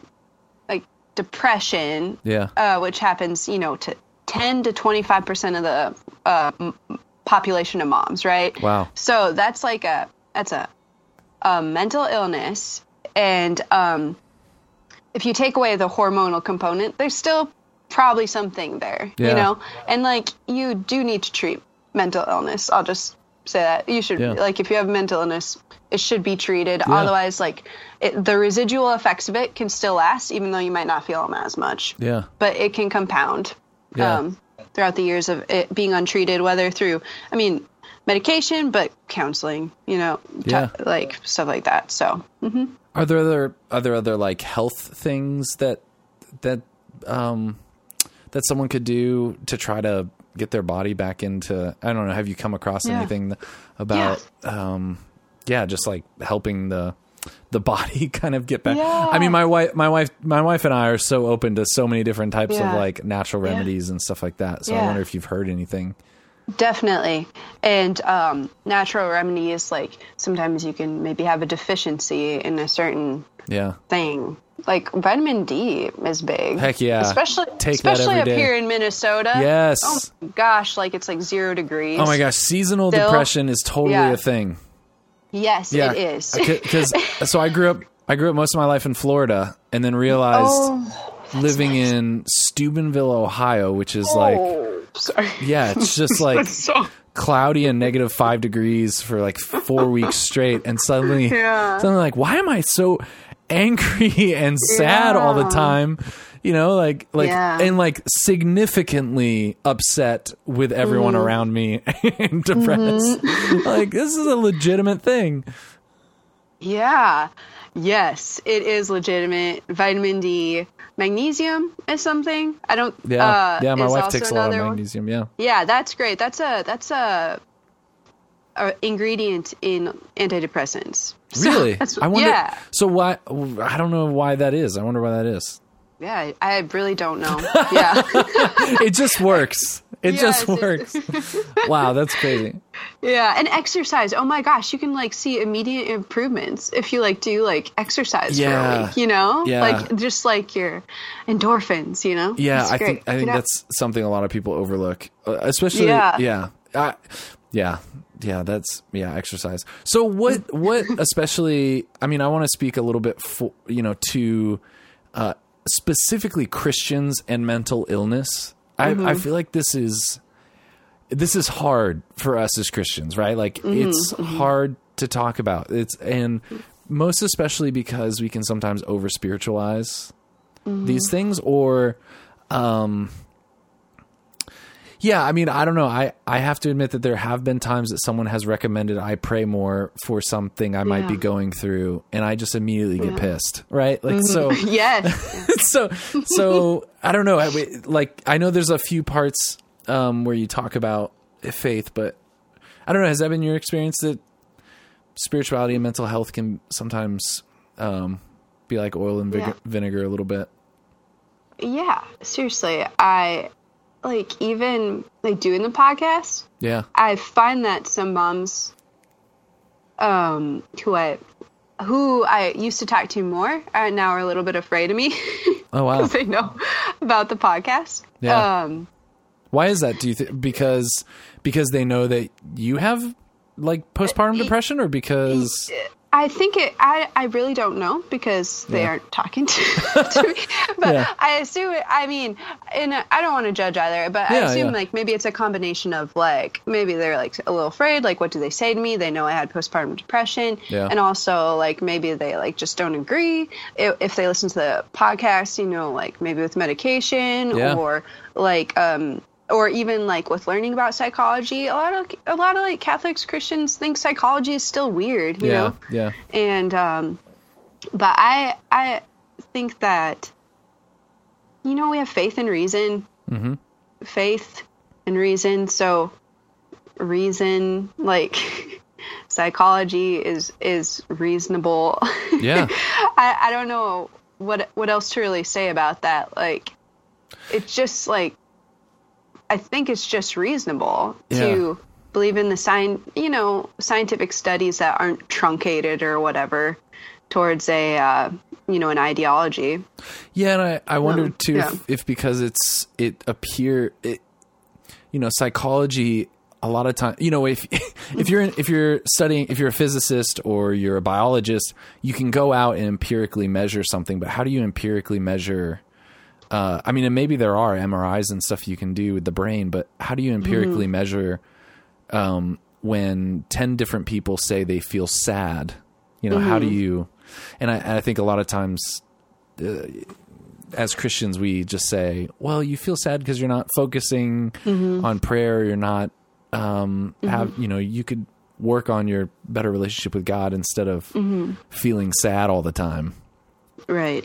depression, yeah uh, which happens, you know, to 10 to 25% of the uh, m- population of moms, right? Wow. So that's like a, that's a, a mental illness. And um, if you take away the hormonal component, there's still probably something there, Yeah. you know? And like, you do need to treat mental illness. I'll just say that. You should, Yeah. like, if you have mental illness, it should be treated. Otherwise, like, it, the residual effects of it can still last, even though you might not feel them as much yeah but it can compound Yeah. um, throughout the years of it being untreated, whether through, I mean, medication, but counseling, you know, t- Yeah. like stuff like that. So, Are there other are there other like health things that that um that someone could do to try to get their body back into I don't know, have you come across Yeah. anything about um yeah, just like helping the the body kind of get back. Yeah. I mean my wife my wife my wife and I are so open to so many different types of like natural remedies and stuff like that. So I wonder if you've heard anything. definitely. And um, natural remedies, like sometimes you can maybe have a deficiency in a certain Yeah. thing. Like vitamin D is big. Heck yeah. Especially, Take especially up day. here in Minnesota. Yes. Oh gosh, like it's like zero degrees. Oh my gosh, seasonal Still- depression is totally Yeah. a thing. Yes, Yeah, it is. Uh, because so I grew up, I grew up most of my life in Florida, and then realized Oh, living in Steubenville, Ohio, which is oh, like, oh, sorry. yeah, it's just like So cloudy and negative five degrees for like four weeks straight, and suddenly, Yeah. suddenly, like, why am I so angry and sad all the time? you know, like like Yeah. and like significantly upset with everyone around me and depressed. Like this is a legitimate thing. Yeah. Yes, it is legitimate. Vitamin D, magnesium is something. I don't. Yeah, uh, yeah. My wife takes a lot of another one. magnesium. Yeah, Yeah, that's great. That's a that's a, a ingredient in antidepressants. So really. I wonder. Yeah, So why? I don't know why that is. I wonder why that is. yeah. I really don't know. Yeah, It just works. It just works. wow, that's crazy. yeah. And exercise. Oh my gosh, you can like see immediate improvements if you like do like exercise for a week. You know, Yeah. like just like your endorphins. You know. Yeah, I think I think that's something a lot of people overlook, uh, especially Yeah. yeah, I, yeah, yeah. That's yeah, exercise. So what what especially? I mean, I want to speak a little bit for you know to uh, specifically Christians and mental illness. I Mm-hmm. I feel like this is this is hard for us as Christians, right? Like Mm-hmm, it's hard to talk about. It's and most especially because we can sometimes over spiritualize Mm-hmm. these things or um yeah, I mean, I don't know. I, I have to admit that there have been times that someone has recommended I pray more for something I might be going through, and I just immediately get pissed, right? Like, so, Yes. so, so I don't know. I, like, I know there's a few parts um, where you talk about faith, but I don't know. Has that been your experience that spirituality and mental health can sometimes um, be like oil and vig- Yeah. vinegar a little bit? yeah. Seriously, I like even like doing the podcast. Yeah. I find that some moms, um, who I, who I used to talk to more, are now are a little bit afraid of me Oh wow. they know about the podcast. Yeah. Um, Why is that? Do you think because because they know that you have like postpartum depression, or because I think it. I I really don't know because they Yeah. aren't talking to, to me. But Yeah. I assume. I mean, and I don't want to judge either. But I assume yeah. like maybe it's a combination of like maybe they're like a little afraid. Like, what do they say to me? They know I had postpartum depression, Yeah. and also like maybe they like just don't agree if, if they listen to the podcast. You know, like maybe with medication Yeah. or like um or even like with learning about psychology a lot of a lot of like catholics christians think psychology is still weird you yeah, know? yeah, and um but i i think that you know we have faith and reason. Mm-hmm. faith and reason. So reason like psychology is is reasonable. Yeah, I, I don't know what what else to really say about that. Like, it's just like I think it's just reasonable to believe in the sign, you know, scientific studies that aren't truncated or whatever towards a uh, you know an ideology. yeah. And I I wondered too yeah. if, if because it's it appear it you know psychology a lot of time you know if if you're in, if you're studying if you're a physicist or you're a biologist you can go out and empirically measure something but how do you empirically measure uh, I mean, and maybe there are MRIs and stuff you can do with the brain, but how do you empirically measure um, when ten different people say they feel sad? You know, how do you? And I, and I think a lot of times, uh, as Christians, we just say, "Well, you feel sad because you're not focusing on prayer. You're not um, have you know you could work on your better relationship with God instead of feeling sad all the time." Right.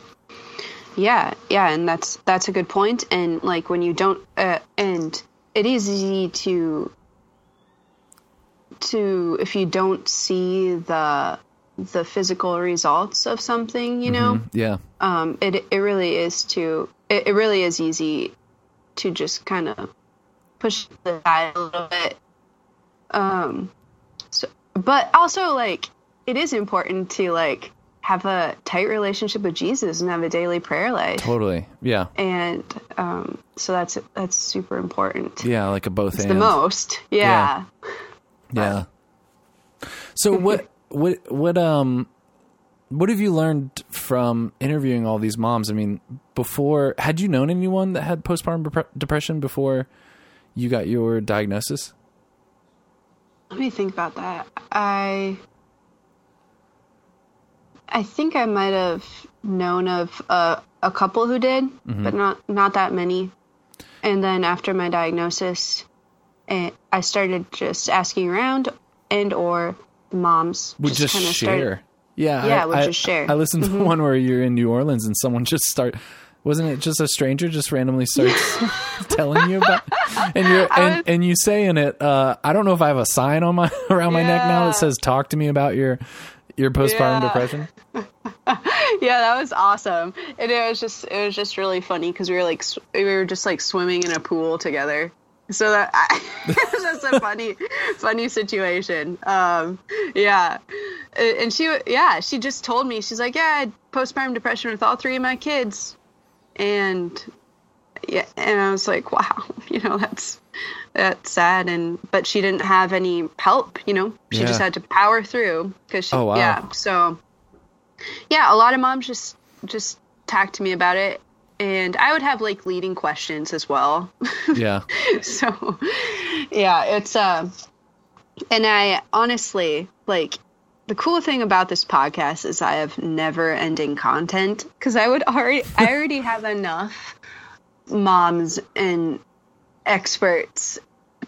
Yeah, yeah, and that's that's a good point. And like when you don't, uh, and it is easy to to if you don't see the the physical results of something, you know, Yeah, um, it it really is to it, it really is easy to just kind of push the side a little bit. Um, so, but also like it is important to like have a tight relationship with Jesus and have a daily prayer life, totally. Yeah, and um, so that's that's super important. yeah, like a both It's and. the most, yeah. Yeah. So what what what um what have you learned from interviewing all these moms? I mean, before had you known anyone that had postpartum depression before you got your diagnosis? Let me think about that. I I think I might have known of uh, a couple who did, Mm-hmm. but not not that many. And then after my diagnosis, eh, I started just asking around and or moms would just, kinda share. started- yeah, Yeah, I, would I- just share. Mm-hmm. I listened to the one where you're in New Orleans and someone just start. Wasn't it just a stranger just randomly starts telling you about? And you and, and you say in it, uh, I don't know if I have a sign on my around my neck now that says "Talk to me about your your postpartum Yeah. depression." yeah, that was awesome. And it was just it was just really funny because we were like sw- we were just like swimming in a pool together. So that I, it was just a funny funny situation. Um, yeah, and she yeah she just told me she's like yeah I had postpartum depression with all three of my kids, and yeah, and I was like wow you know that's that's sad and but she didn't have any help you know she just had to power through because Oh, wow. yeah so yeah, a lot of moms just just talk to me about it, and I would have like leading questions as well. Yeah, so yeah, it's uh, and I honestly like the cool thing about this podcast is I have never ending content because I would already I already have enough moms and experts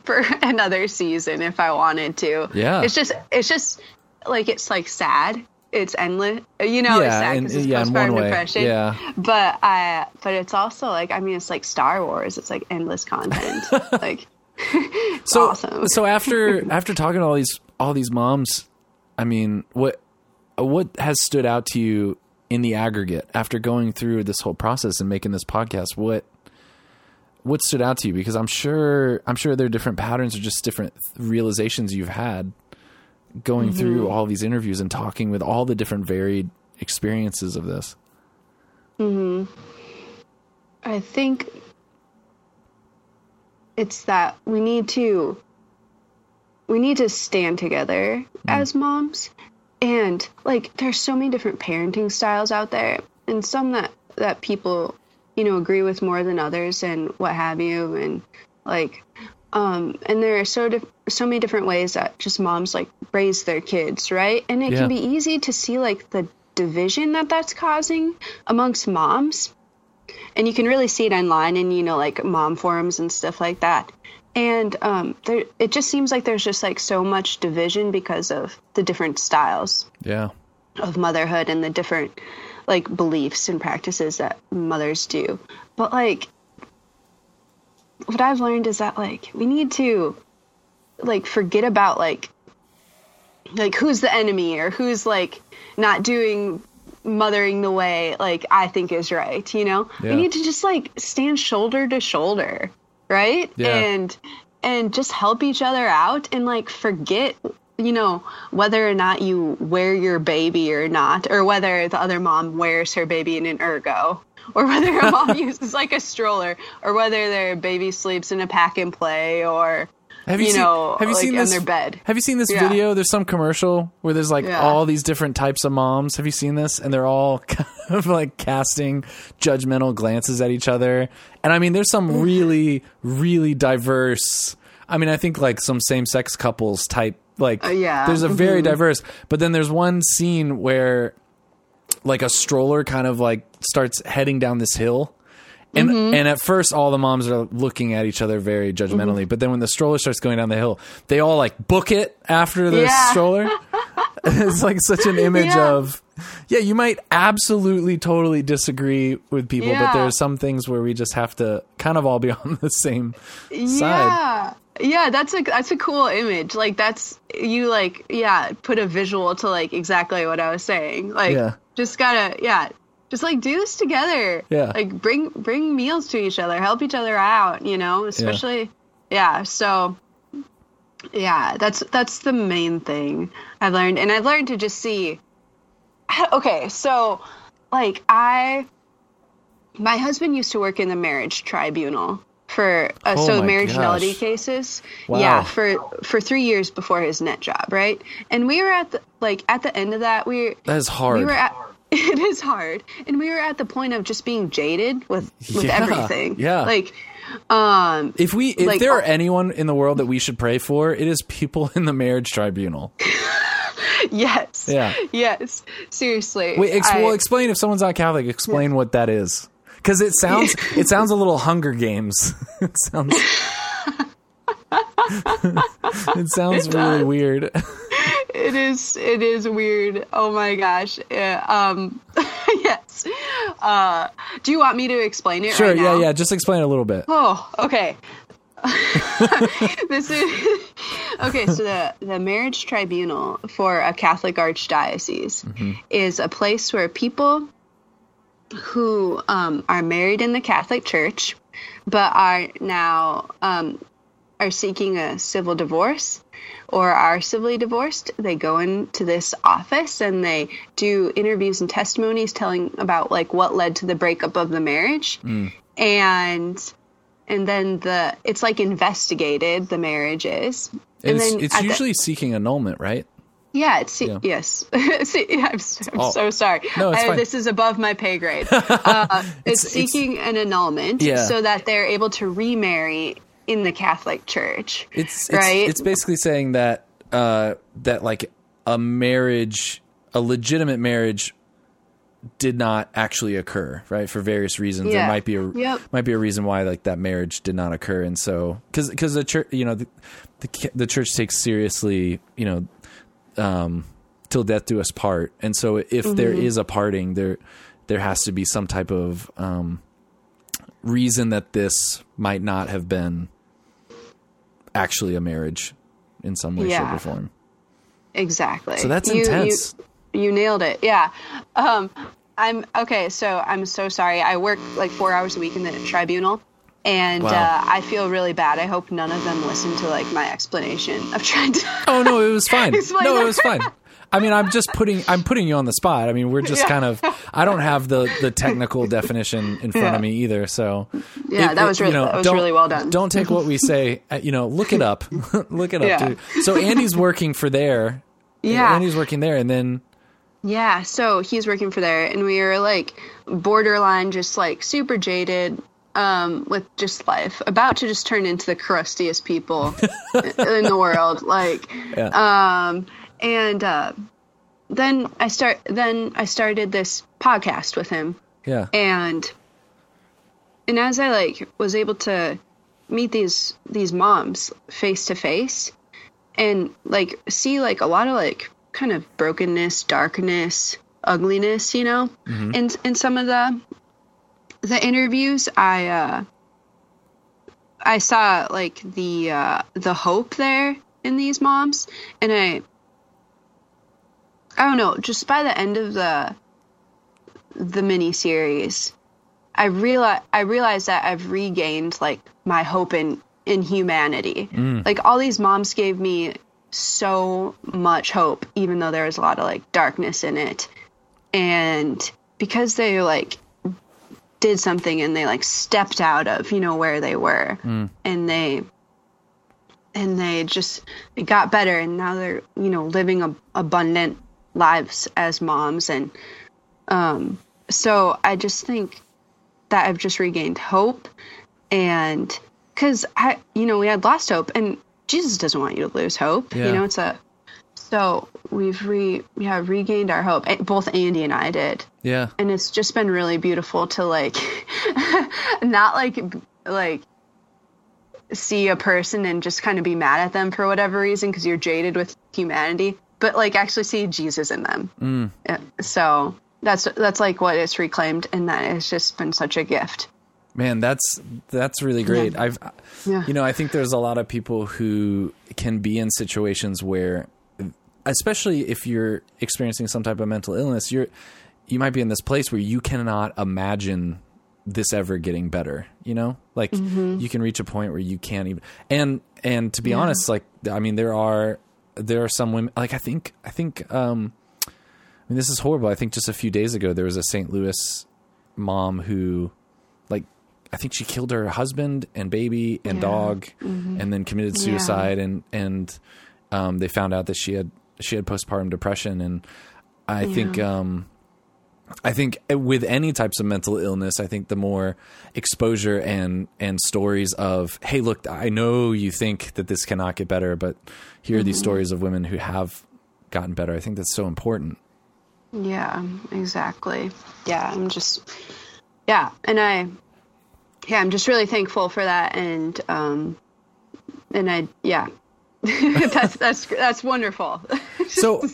for another season if I wanted to. Yeah. it's just it's just like it's like sad. It's endless, you know. it's Yeah, sad 'cause it's yeah, postpartum way, depression. yeah. but I, but it's also like I mean, it's like Star Wars. It's like endless content. like so awesome. so after after talking to all these all these moms, I mean, what what has stood out to you in the aggregate after going through this whole process and making this podcast? What what stood out to you? Because I'm sure I'm sure there are different patterns or just different realizations you've had going through all these interviews and talking with all the different varied experiences of this. Hmm. I think it's that we need to we need to stand together as moms and like there's so many different parenting styles out there and some that that people you know agree with more than others and what have you and like um and there are so dif- so many different ways that just moms like raise their kids right and it Yeah. can be easy to see like the division that that's causing amongst moms and you can really see it online and you know like mom forums and stuff like that and um there it just seems like there's just like so much division because of the different styles Yeah. of motherhood and the different like beliefs and practices that mothers do but like what i've learned is that like we need to like forget about like like who's the enemy or who's like not doing mothering the way like I think is right, you know? Yeah. We need to just like stand shoulder to shoulder, right? Yeah. And and just help each other out and like forget you know whether or not you wear your baby or not or whether the other mom wears her baby in an ergo or whether her mom uses like a stroller or whether their baby sleeps in a pack and play or Have you, you seen, know, have you like, seen in this their bed. Have you seen this Yeah. video? There's some commercial where there's like Yeah. all these different types of moms. Have you seen this? And they're all kind of like casting judgmental glances at each other. And I mean, there's some mm. really, really diverse. I mean, I think like some same sex couples type. Like, Uh, yeah. there's a very Mhm. diverse. But then there's one scene where like a stroller kind of like starts heading down this hill. And Mm-hmm. and at first all the moms are looking at each other very judgmentally, Mm-hmm. but then when the stroller starts going down the hill, they all like book it after the Yeah. stroller. it's like such an image Yeah. of yeah, you might absolutely totally disagree with people, but Yeah. there are some things where we just have to kind of all be on the same side. Yeah. Yeah, that's a that's a cool image. Like that's you like yeah, put a visual to like exactly what I was saying. Like Yeah. just gotta yeah, just like do this together. Yeah. Like bring bring meals to each other, help each other out, you know, especially yeah, so yeah, that's that's the main thing I've learned. And I've learned to just see okay, so like I my husband used to work in the marriage tribunal for uh, Oh so marriage gosh. nullity cases. Wow. Yeah, for for 3 years before his net job, right? And we were at the like at the end of that we That is hard. we were at it is hard. And we were at the point of just being jaded with with Yeah, everything. yeah. Like um if we if like, there are uh, anyone in the world that we should pray for, it is people in the marriage tribunal. yes. Yeah. Yes. Seriously. Wait, ex- I- well, explain if someone's not Catholic. Explain what that is, because it sounds it sounds a little Hunger Games. it sounds it sounds really weird. it is it is weird. Oh my gosh. Yeah, um yes. Uh do you want me to explain it Sure, right yeah, now? yeah. Just explain a little bit. Oh, okay. this is okay. So the the marriage tribunal for a Catholic archdiocese is a place where people who um, are married in the Catholic Church, but are now um, are seeking a civil divorce or are civilly divorced, they go into this office and they do interviews and testimonies telling about like what led to the breakup of the marriage, and and then the it's like investigated the marriage is. And It's, then it's at the- usually seeking annulment, right? Yeah, it's Yeah. yes. See, I'm, so, I'm Oh. so sorry. No, it's I- fine. this is above my pay grade. Uh, it's, It's- it's- seeking an annulment Yeah. so that they're able to remarry in the Catholic Church. It's it's, right. it's basically saying that uh, that like a marriage, a legitimate marriage, did not actually occur, right? For various reasons, there might be a Yep. might be a reason why like that marriage did not occur, and so because because the church, you know, the, the the church takes seriously, you know, um, till death do us part, and so if there Mm-hmm. is a parting, there there has to be some type of um, reason that this might not have been actually a marriage in some way, shape, or form. Exactly. So that's You- you- intense. You, nailed it. Yeah. Um, I'm okay. So I'm so sorry. I work like four hours a week in the tribunal, and Wow. uh, I feel really bad. I hope none of them listen to like my explanation of trying to. oh no, it was fine. No, that. it was fine. I mean, I'm just putting I'm putting you on the spot. I mean, we're just Yeah. kind of I don't have the the technical definition in front Yeah. of me either. So Yeah, it- that was really that was really well done. Don't take what we say. uh, You know, look it up. look it up. Yeah. Dude. So Andy's working for there. Yeah. Andy's working there, and then Yeah, so he's working for there, and we were like borderline, just like super jaded um, with just life, about to just turn into the crustiest people in the world. Like, um, and uh, then I start. Then I started this podcast with him, yeah, and and as I like was able to meet these these moms face to face and like see like a lot of like kind of brokenness, darkness, ugliness, you know, in in some of the the interviews I uh I saw like the uh the hope there in these moms and I I don't know, just by the end of the the mini series, I realize I realized that I've regained like my hope in in humanity. Like all these moms gave me so much hope, even though there was a lot of like darkness in it, and because they like did something and they like stepped out of you know where they were. And they and they just it got better. And now they're you know living abundant lives as moms. And um so i just think that i've just regained hope. And because i you know we had lost hope. And jesus doesn't want you to lose hope. Yeah. you know it's a so we've re yeah regained our hope Eh, both andy and i did. Yeah, and it's just been really beautiful to like not like like see a person and just kind of be mad at them for whatever reason because you're jaded with humanity but like actually see jesus in them. Yeah, so that's that's like what it's reclaimed and that has just been such a gift. Man, that's that's really great. I've Yeah. you know, I think there's a lot of people who can be in situations where, especially if you're experiencing some type of mental illness, you're you might be in this place where you cannot imagine this ever getting better. You know, like you can reach a point where you can't even. And and to be honest, like I mean, there are there are some women like I think I think um I mean this is horrible. I think just a few days ago there was a St. Louis mom who like I think she killed her husband and baby and Yeah. dog and then committed Yeah. suicide and and um they found out that she had she had postpartum depression and I think um I think with any types of mental illness, I think the more exposure and and stories of, hey, look, I know you think that this cannot get better, but here are these stories of women who have gotten better. I think that's so important. Yeah, exactly. Yeah, I'm just yeah, and I yeah, I'm just really thankful for that and um and I yeah. that's that's that's wonderful. So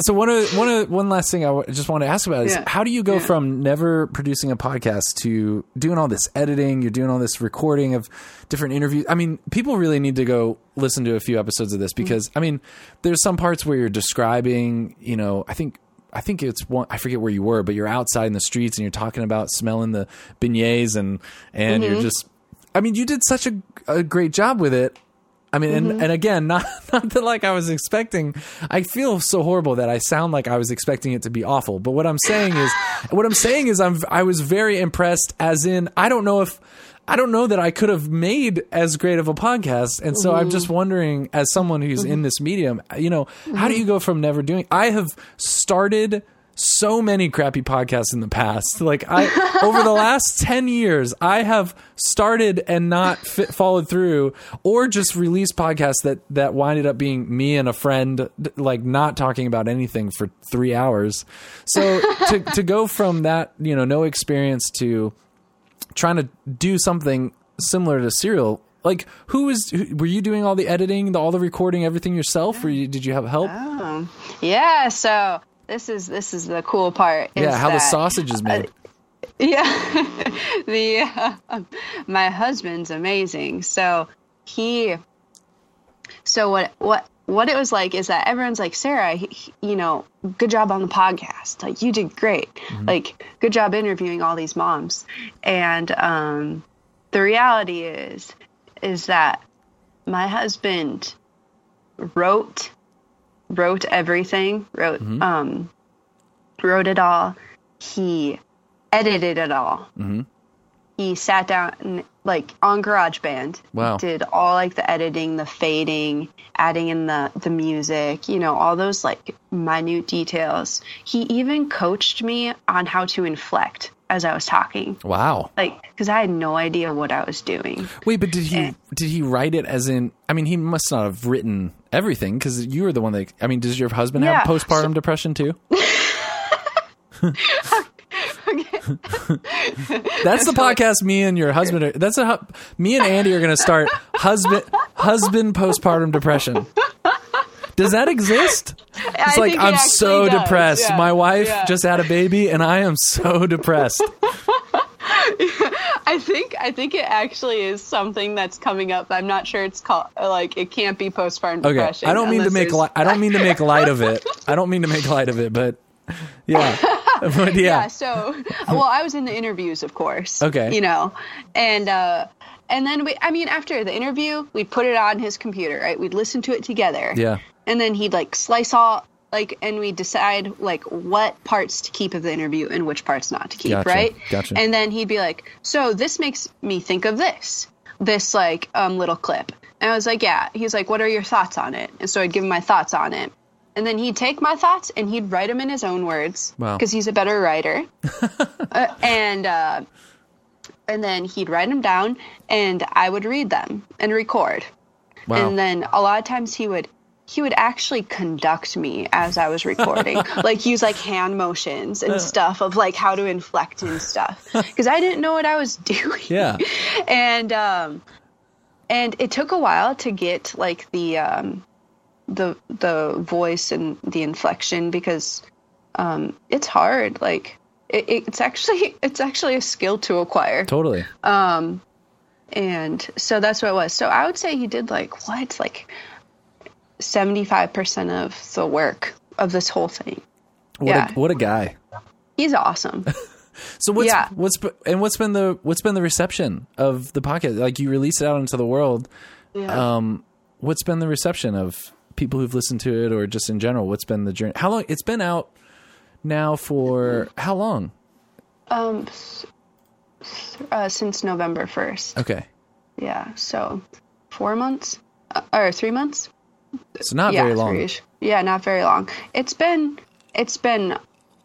so one of one of one last thing I w- just want to ask about is Yeah. how do you go Yeah. from never producing a podcast to doing all this editing? You're doing all this recording of different interviews. I mean, people really need to go listen to a few episodes of this Mm-hmm. because I mean, there's some parts where you're describing. You know, I think I think it's one. I forget where you were, but you're outside in the streets and you're talking about smelling the beignets and and Mm-hmm. you're just. I mean, you did such a, a great job with it. I mean, Mm-hmm. and, and again, not not that like I was expecting. I feel so horrible that I sound like I was expecting it to be awful. But what I'm saying is, what I'm saying is, I'm I was very impressed. As in, I don't know if I don't know that I could have made as great of a podcast. And so I'm mm-hmm. just wondering, as someone who's in mm-hmm. this medium, you know, how do mm-hmm. you go from never doing? I have started so many crappy podcasts in the past. Like I over the last 10 years, I have started and not fit, followed through or just released podcasts that that winded up being me and a friend like not talking about anything for 3 hours. So to to go from that, you know, no experience to trying to do something similar to serial like who is who, were you doing all the editing the, all the recording everything yourself or you, did you have help oh. yeah, so this is this is the cool part. yeah how the sausage is made Yeah, the uh, my husband's amazing. So he, so what what what it was like is that everyone's like Sarah, he, he- you know, good job on the podcast. Like you did great. Like good job interviewing all these moms. And um, the reality is is that my husband wrote wrote everything wrote um wrote it all he edited it all he sat down and, like on GarageBand. Wow. Did all like the editing, the fading, adding in the the music, you know, all those like minute details. He even coached me on how to inflect as I was talking. wow Like cuz I had no idea what I was doing. wait but did he Eh. did he write it as in i mean he must not have written everything because you were the one that i mean does your husband have Yeah, postpartum depression too That's the podcast. Me and your husband. Are, that's a hu- me and Andy are going to start husband husband postpartum depression. Does that exist? It's like I'm so does. depressed. Yeah. My wife Yeah. just had a baby, and I am so depressed. I think I think it actually is something that's coming up. I'm not sure it's called like it can't be postpartum Okay, depression. I don't mean to make li- I don't mean to make light of it. I don't mean to make light of it, but yeah, but yeah. yeah so well i was in the interviews of course Okay. you know and uh and then we i mean after the interview we'd put it on his computer right we'd listen to it together Yeah. and then he'd like slice all like and we decide like what parts to keep of the interview and which parts not to keep Gotcha, right? gotcha. and then he'd be like so this makes me think of this this like um little clip. And i was like yeah. He's like what are your thoughts on it? And so i'd give him my thoughts on it. And then he'd take my thoughts and he'd write them in his own words Wow. because he's a better writer. Uh, and uh, and then he'd write them down and i would read them and record. Wow. and then a lot of times he would he would actually conduct me as I was recording, like use like hand motions and stuff of like how to inflect and stuff, because I didn't know what I was doing. Yeah. and um, and it took a while to get like the um, the the voice and the inflection because um, it's hard. Like it, it's actually it's actually a skill to acquire Totally. Um, and so that's what it was. So I would say he did like what, like seventy five percent of the work of this whole thing. What yeah. a what a guy. He's awesome. So what's Yeah. what's and what's been the what's been the reception of the podcast? Like you release it out into the world. Yeah. Um, what's been the reception of people who've listened to it, or just in general? What's been the journey? How long? It's been out now for how long? um, uh, since November first. Okay, Yeah. So four months uh, or three months. So not yeah, very long. three-ish. Yeah, not very long. It's been it's been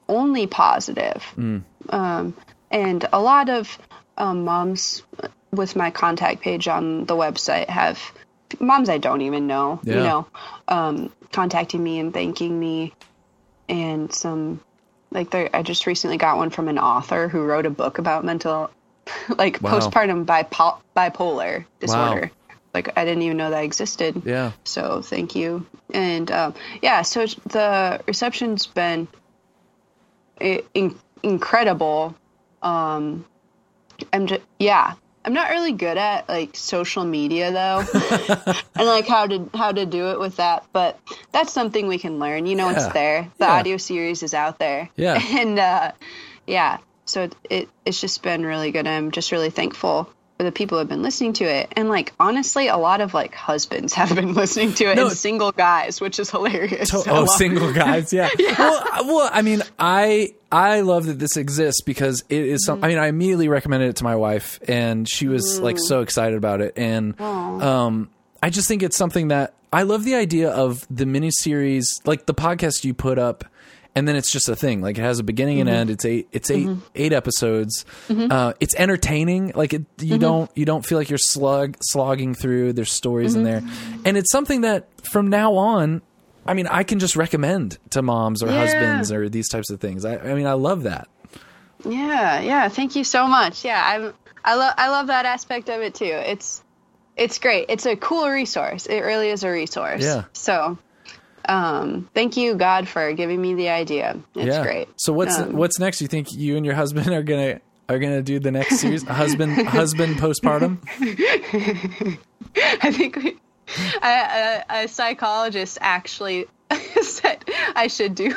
only positive. Mm. Um, and a lot of um, moms with my contact page on the website have moms I don't even know, you know, um, contacting me and thanking me, and some like there. I just recently got one from an author who wrote a book about mental, like Wow. postpartum bipo- bipolar disorder. Like I didn't even know that existed. Yeah. So thank you. And um, yeah, so the reception's been in- incredible. Um, I'm just yeah. I'm not really good at like social media though, and like how to how to do it with that. But that's something we can learn. You know, Yeah. it's there. The Yeah. audio series is out there. Yeah. and uh, yeah. So it, it it's just been really good. I'm just really thankful the people have been listening to it. And like honestly, a lot of like husbands have been listening to it, No. and single guys, which is hilarious. To- oh, single guys, yeah. Well, I- well, I mean, I I love that this exists because it is some. I mean, I immediately recommended it to my wife, and she was like so excited about it, and um, I just think it's something that I love the idea of the miniseries, like the podcast you put up. And then it's just a thing. Like it has a beginning and mm-hmm. end. It's eight. It's 8 mm-hmm. eight episodes. Mm-hmm. Uh, it's entertaining. Like it, you don't you don't feel like you're slug slogging through. There's stories in there, and it's something that from now on, I mean, I can just recommend to moms or Yeah. husbands or these types of things. I, I mean, I love that. Yeah, yeah. Thank you so much. Yeah, I'm. I love. I love that aspect of it too. It's. It's great. It's a cool resource. It really is a resource. Yeah. So, um, thank you, God, for giving me the idea. It's yeah. great. So what's Um, what's next? You think you and your husband are gonna are gonna do the next series? husband husband postpartum. I think we, a, a, a psychologist actually said I should do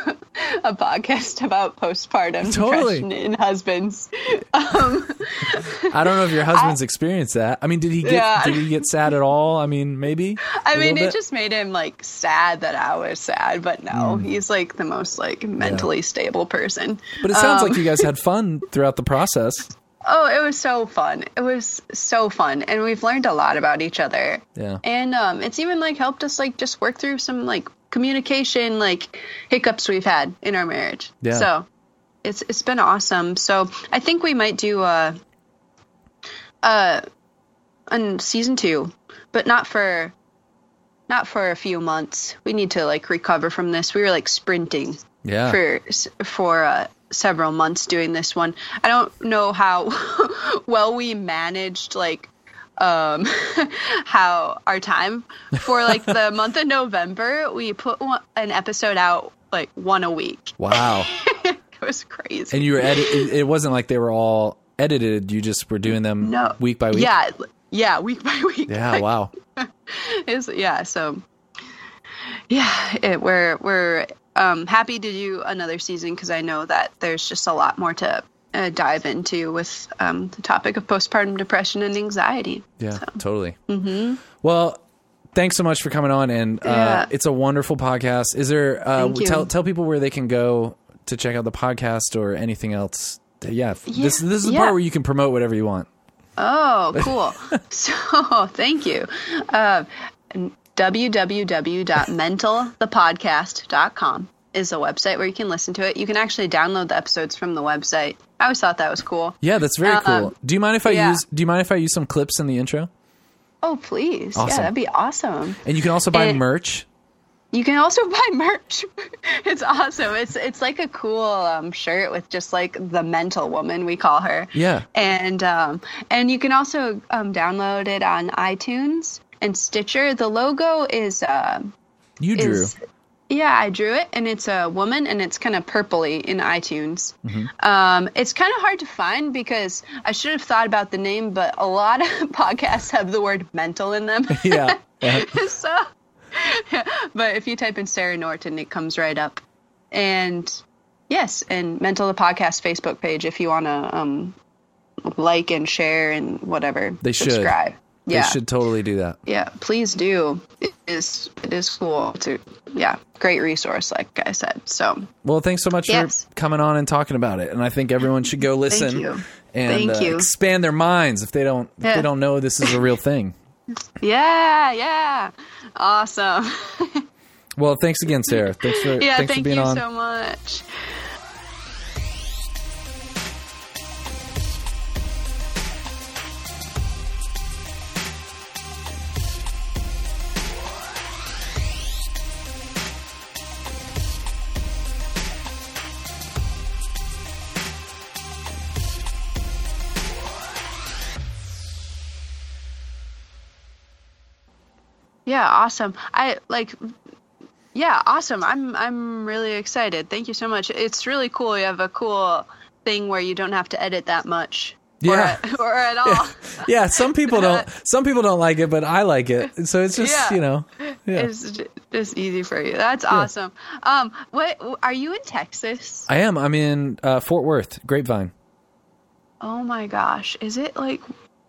a podcast about postpartum Totally. depression in husbands. Um, I don't know if your husband's experienced that. I mean, did he get Yeah. did he get sad at all? I mean, maybe. I mean, it bit? just made him like sad that I was sad, but no, he's like the most like mentally stable person. But it sounds Um, like you guys had fun throughout the process. Oh, it was so fun. It was so fun. And we've learned a lot about each other. Yeah. And um it's even like helped us like just work through some like communication like hiccups we've had in our marriage. Yeah. So it's it's been awesome. So I think we might do a uh on season 2, but not for not for a few months. We need to like recover from this. We were like sprinting Yeah. for for uh, several months doing this one. I don't know how well we managed like um how our time for like the month of November we put one, an episode out like one a week. Wow. it was crazy. And you were edit. It, it wasn't like they were all edited. You just were doing them no week by week. Yeah, yeah, week by week. Yeah. Like, Wow. is yeah so yeah it, we're we're um happy to do another season because i know that there's just a lot more to uh, dive into with um the topic of postpartum depression and anxiety Yeah, totally. Mm-hmm. Well, thanks so much for coming on, and uh, Yeah. it's a wonderful podcast. Is there? Uh, tell tell people where they can go to check out the podcast or anything else. Yeah, f- this this is the yeah. part where you can promote whatever you want. oh cool so thank you uh www.mentalthepodcast.com is a website where you can listen to it you can actually download the episodes from the website i always thought that was cool Yeah, that's very Um, cool. Do you mind if I yeah. use Do you mind if I use some clips in the intro? oh please Awesome. yeah that'd be awesome And you can also buy And- merch. You can also buy merch. it's awesome. It's it's like a cool um, shirt with just like the mental woman we call her. Yeah. And um, and you can also um, download it on iTunes and Stitcher. The logo is uh, You drew. is yeah, I drew it, and it's a woman, and it's kind of purpley in iTunes. Mm-hmm. Um, it's kind of hard to find because I should have thought about the name, but a lot of podcasts have the word mental in them. yeah. Uh, so, but if you type in Sarah Norton, it comes right up. And yes, and Mental the Podcast Facebook page if you want to um, like and share and whatever. They should. subscribe. They Yeah, should totally do that. yeah, please do. It is it is cool. A yeah, great resource, like I said. So Well, thanks so much Yes. for coming on and talking about it. And I think everyone should go listen you. and Thank uh, you. expand their minds if they don't if they don't know this is a real thing. yeah, yeah, awesome. Well, thanks again, Sarah. Thanks for yeah, thanks thank for being you on. so much. Yeah, awesome. I like yeah, awesome. I'm I'm really excited. Thank you so much. It's really cool. You have a cool thing where you don't have to edit that much. Yeah. Or, or at all. Yeah, some people don't. Some people don't like it, but I like it. So it's just Yeah. you know. Yeah. It's just easy for you. That's awesome. Um, what are you in Texas? I am. I'm in uh, Fort Worth, Grapevine. Oh my gosh, is it like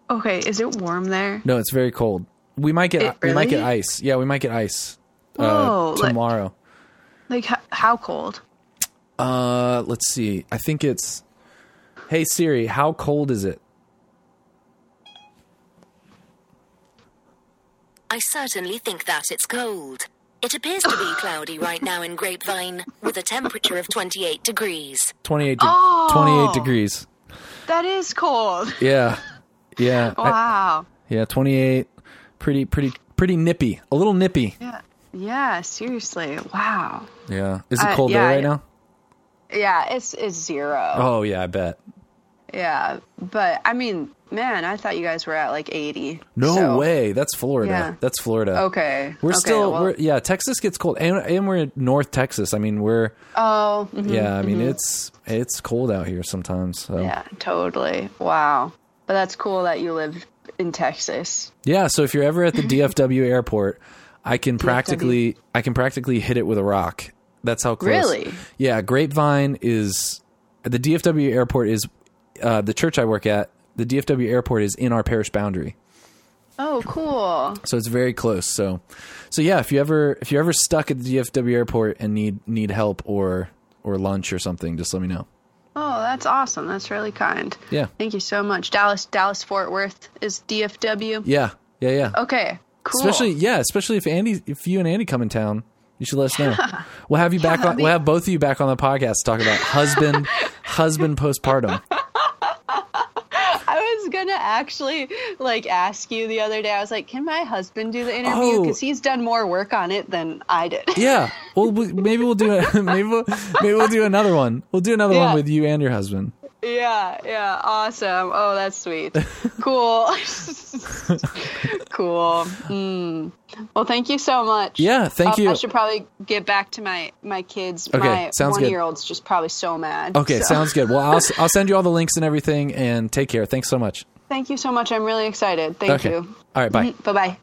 okay? Is it warm there? No, it's very cold. We might get It we might get ice. Yeah, we might get ice uh, Whoa, like- tomorrow. Like h- how cold? Uh, let's see. I think it's. Hey Siri, how cold is it? I certainly think that it's cold. It appears to be cloudy right now in Grapevine, with a temperature of 28 degrees. 28 de- Oh. 28 degrees. That is cold. Yeah. Yeah. I- Wow. yeah, 28 pretty pretty pretty nippy. A little nippy. yeah. Yeah. Seriously. Wow. Yeah. Is it Uh, cold yeah, there right now? Yeah. It's it's zero. Oh, yeah, I bet. Yeah. But I mean, man, I thought you guys were at like eighty. No So- way. That's Florida. Yeah. That's Florida. Okay. We're okay, still well- we're yeah, Texas gets cold and, and we're in North Texas. I mean, we're Oh. mhm. yeah, I mean, it's it's cold out here sometimes. So. Yeah. Totally. Wow. But that's cool that you live in Texas. Yeah, so if you're ever at the DFW airport, I can practically I can practically hit it with a rock. That's how close. Really? Yeah, Grapevine is the DFW airport is uh, the church I work at. The DFW airport is in our parish boundary, Oh, cool. so it's very close. So, so yeah, if you ever if you're ever stuck at the DFW airport and need need help or or lunch or something, just let me know. That's awesome. That's really kind. Yeah, Thank you so much. Dallas, Dallas Fort Worth is DFW. yeah, yeah, yeah. Okay, cool. Especially yeah, especially if Andy, if you and Andy come in town, you should let us know. We'll have you back. on, we'll have both of you back on the podcast to talk about husband, husband postpartum. Was gonna actually like ask you the other day. I was like, "Can my husband do the interview? Oh. Because he's done more work on it than I did." Yeah. Well, maybe we'll do it. Maybe we'll, maybe we'll do another one. We'll do another one with you and your husband. Yeah, yeah, awesome. Oh, that's sweet. Cool, cool. Mm. Well, thank you so much. Yeah, thank Um, you. I should probably get back to my my kids. Okay, my sounds good. one year old's just probably so mad. Okay, so- sounds good. Well, I'll I'll send you all the links and everything, and take care. Thanks so much. Thank you so much. I'm really excited. Thank Okay. you. All right. Bye. Bye bye.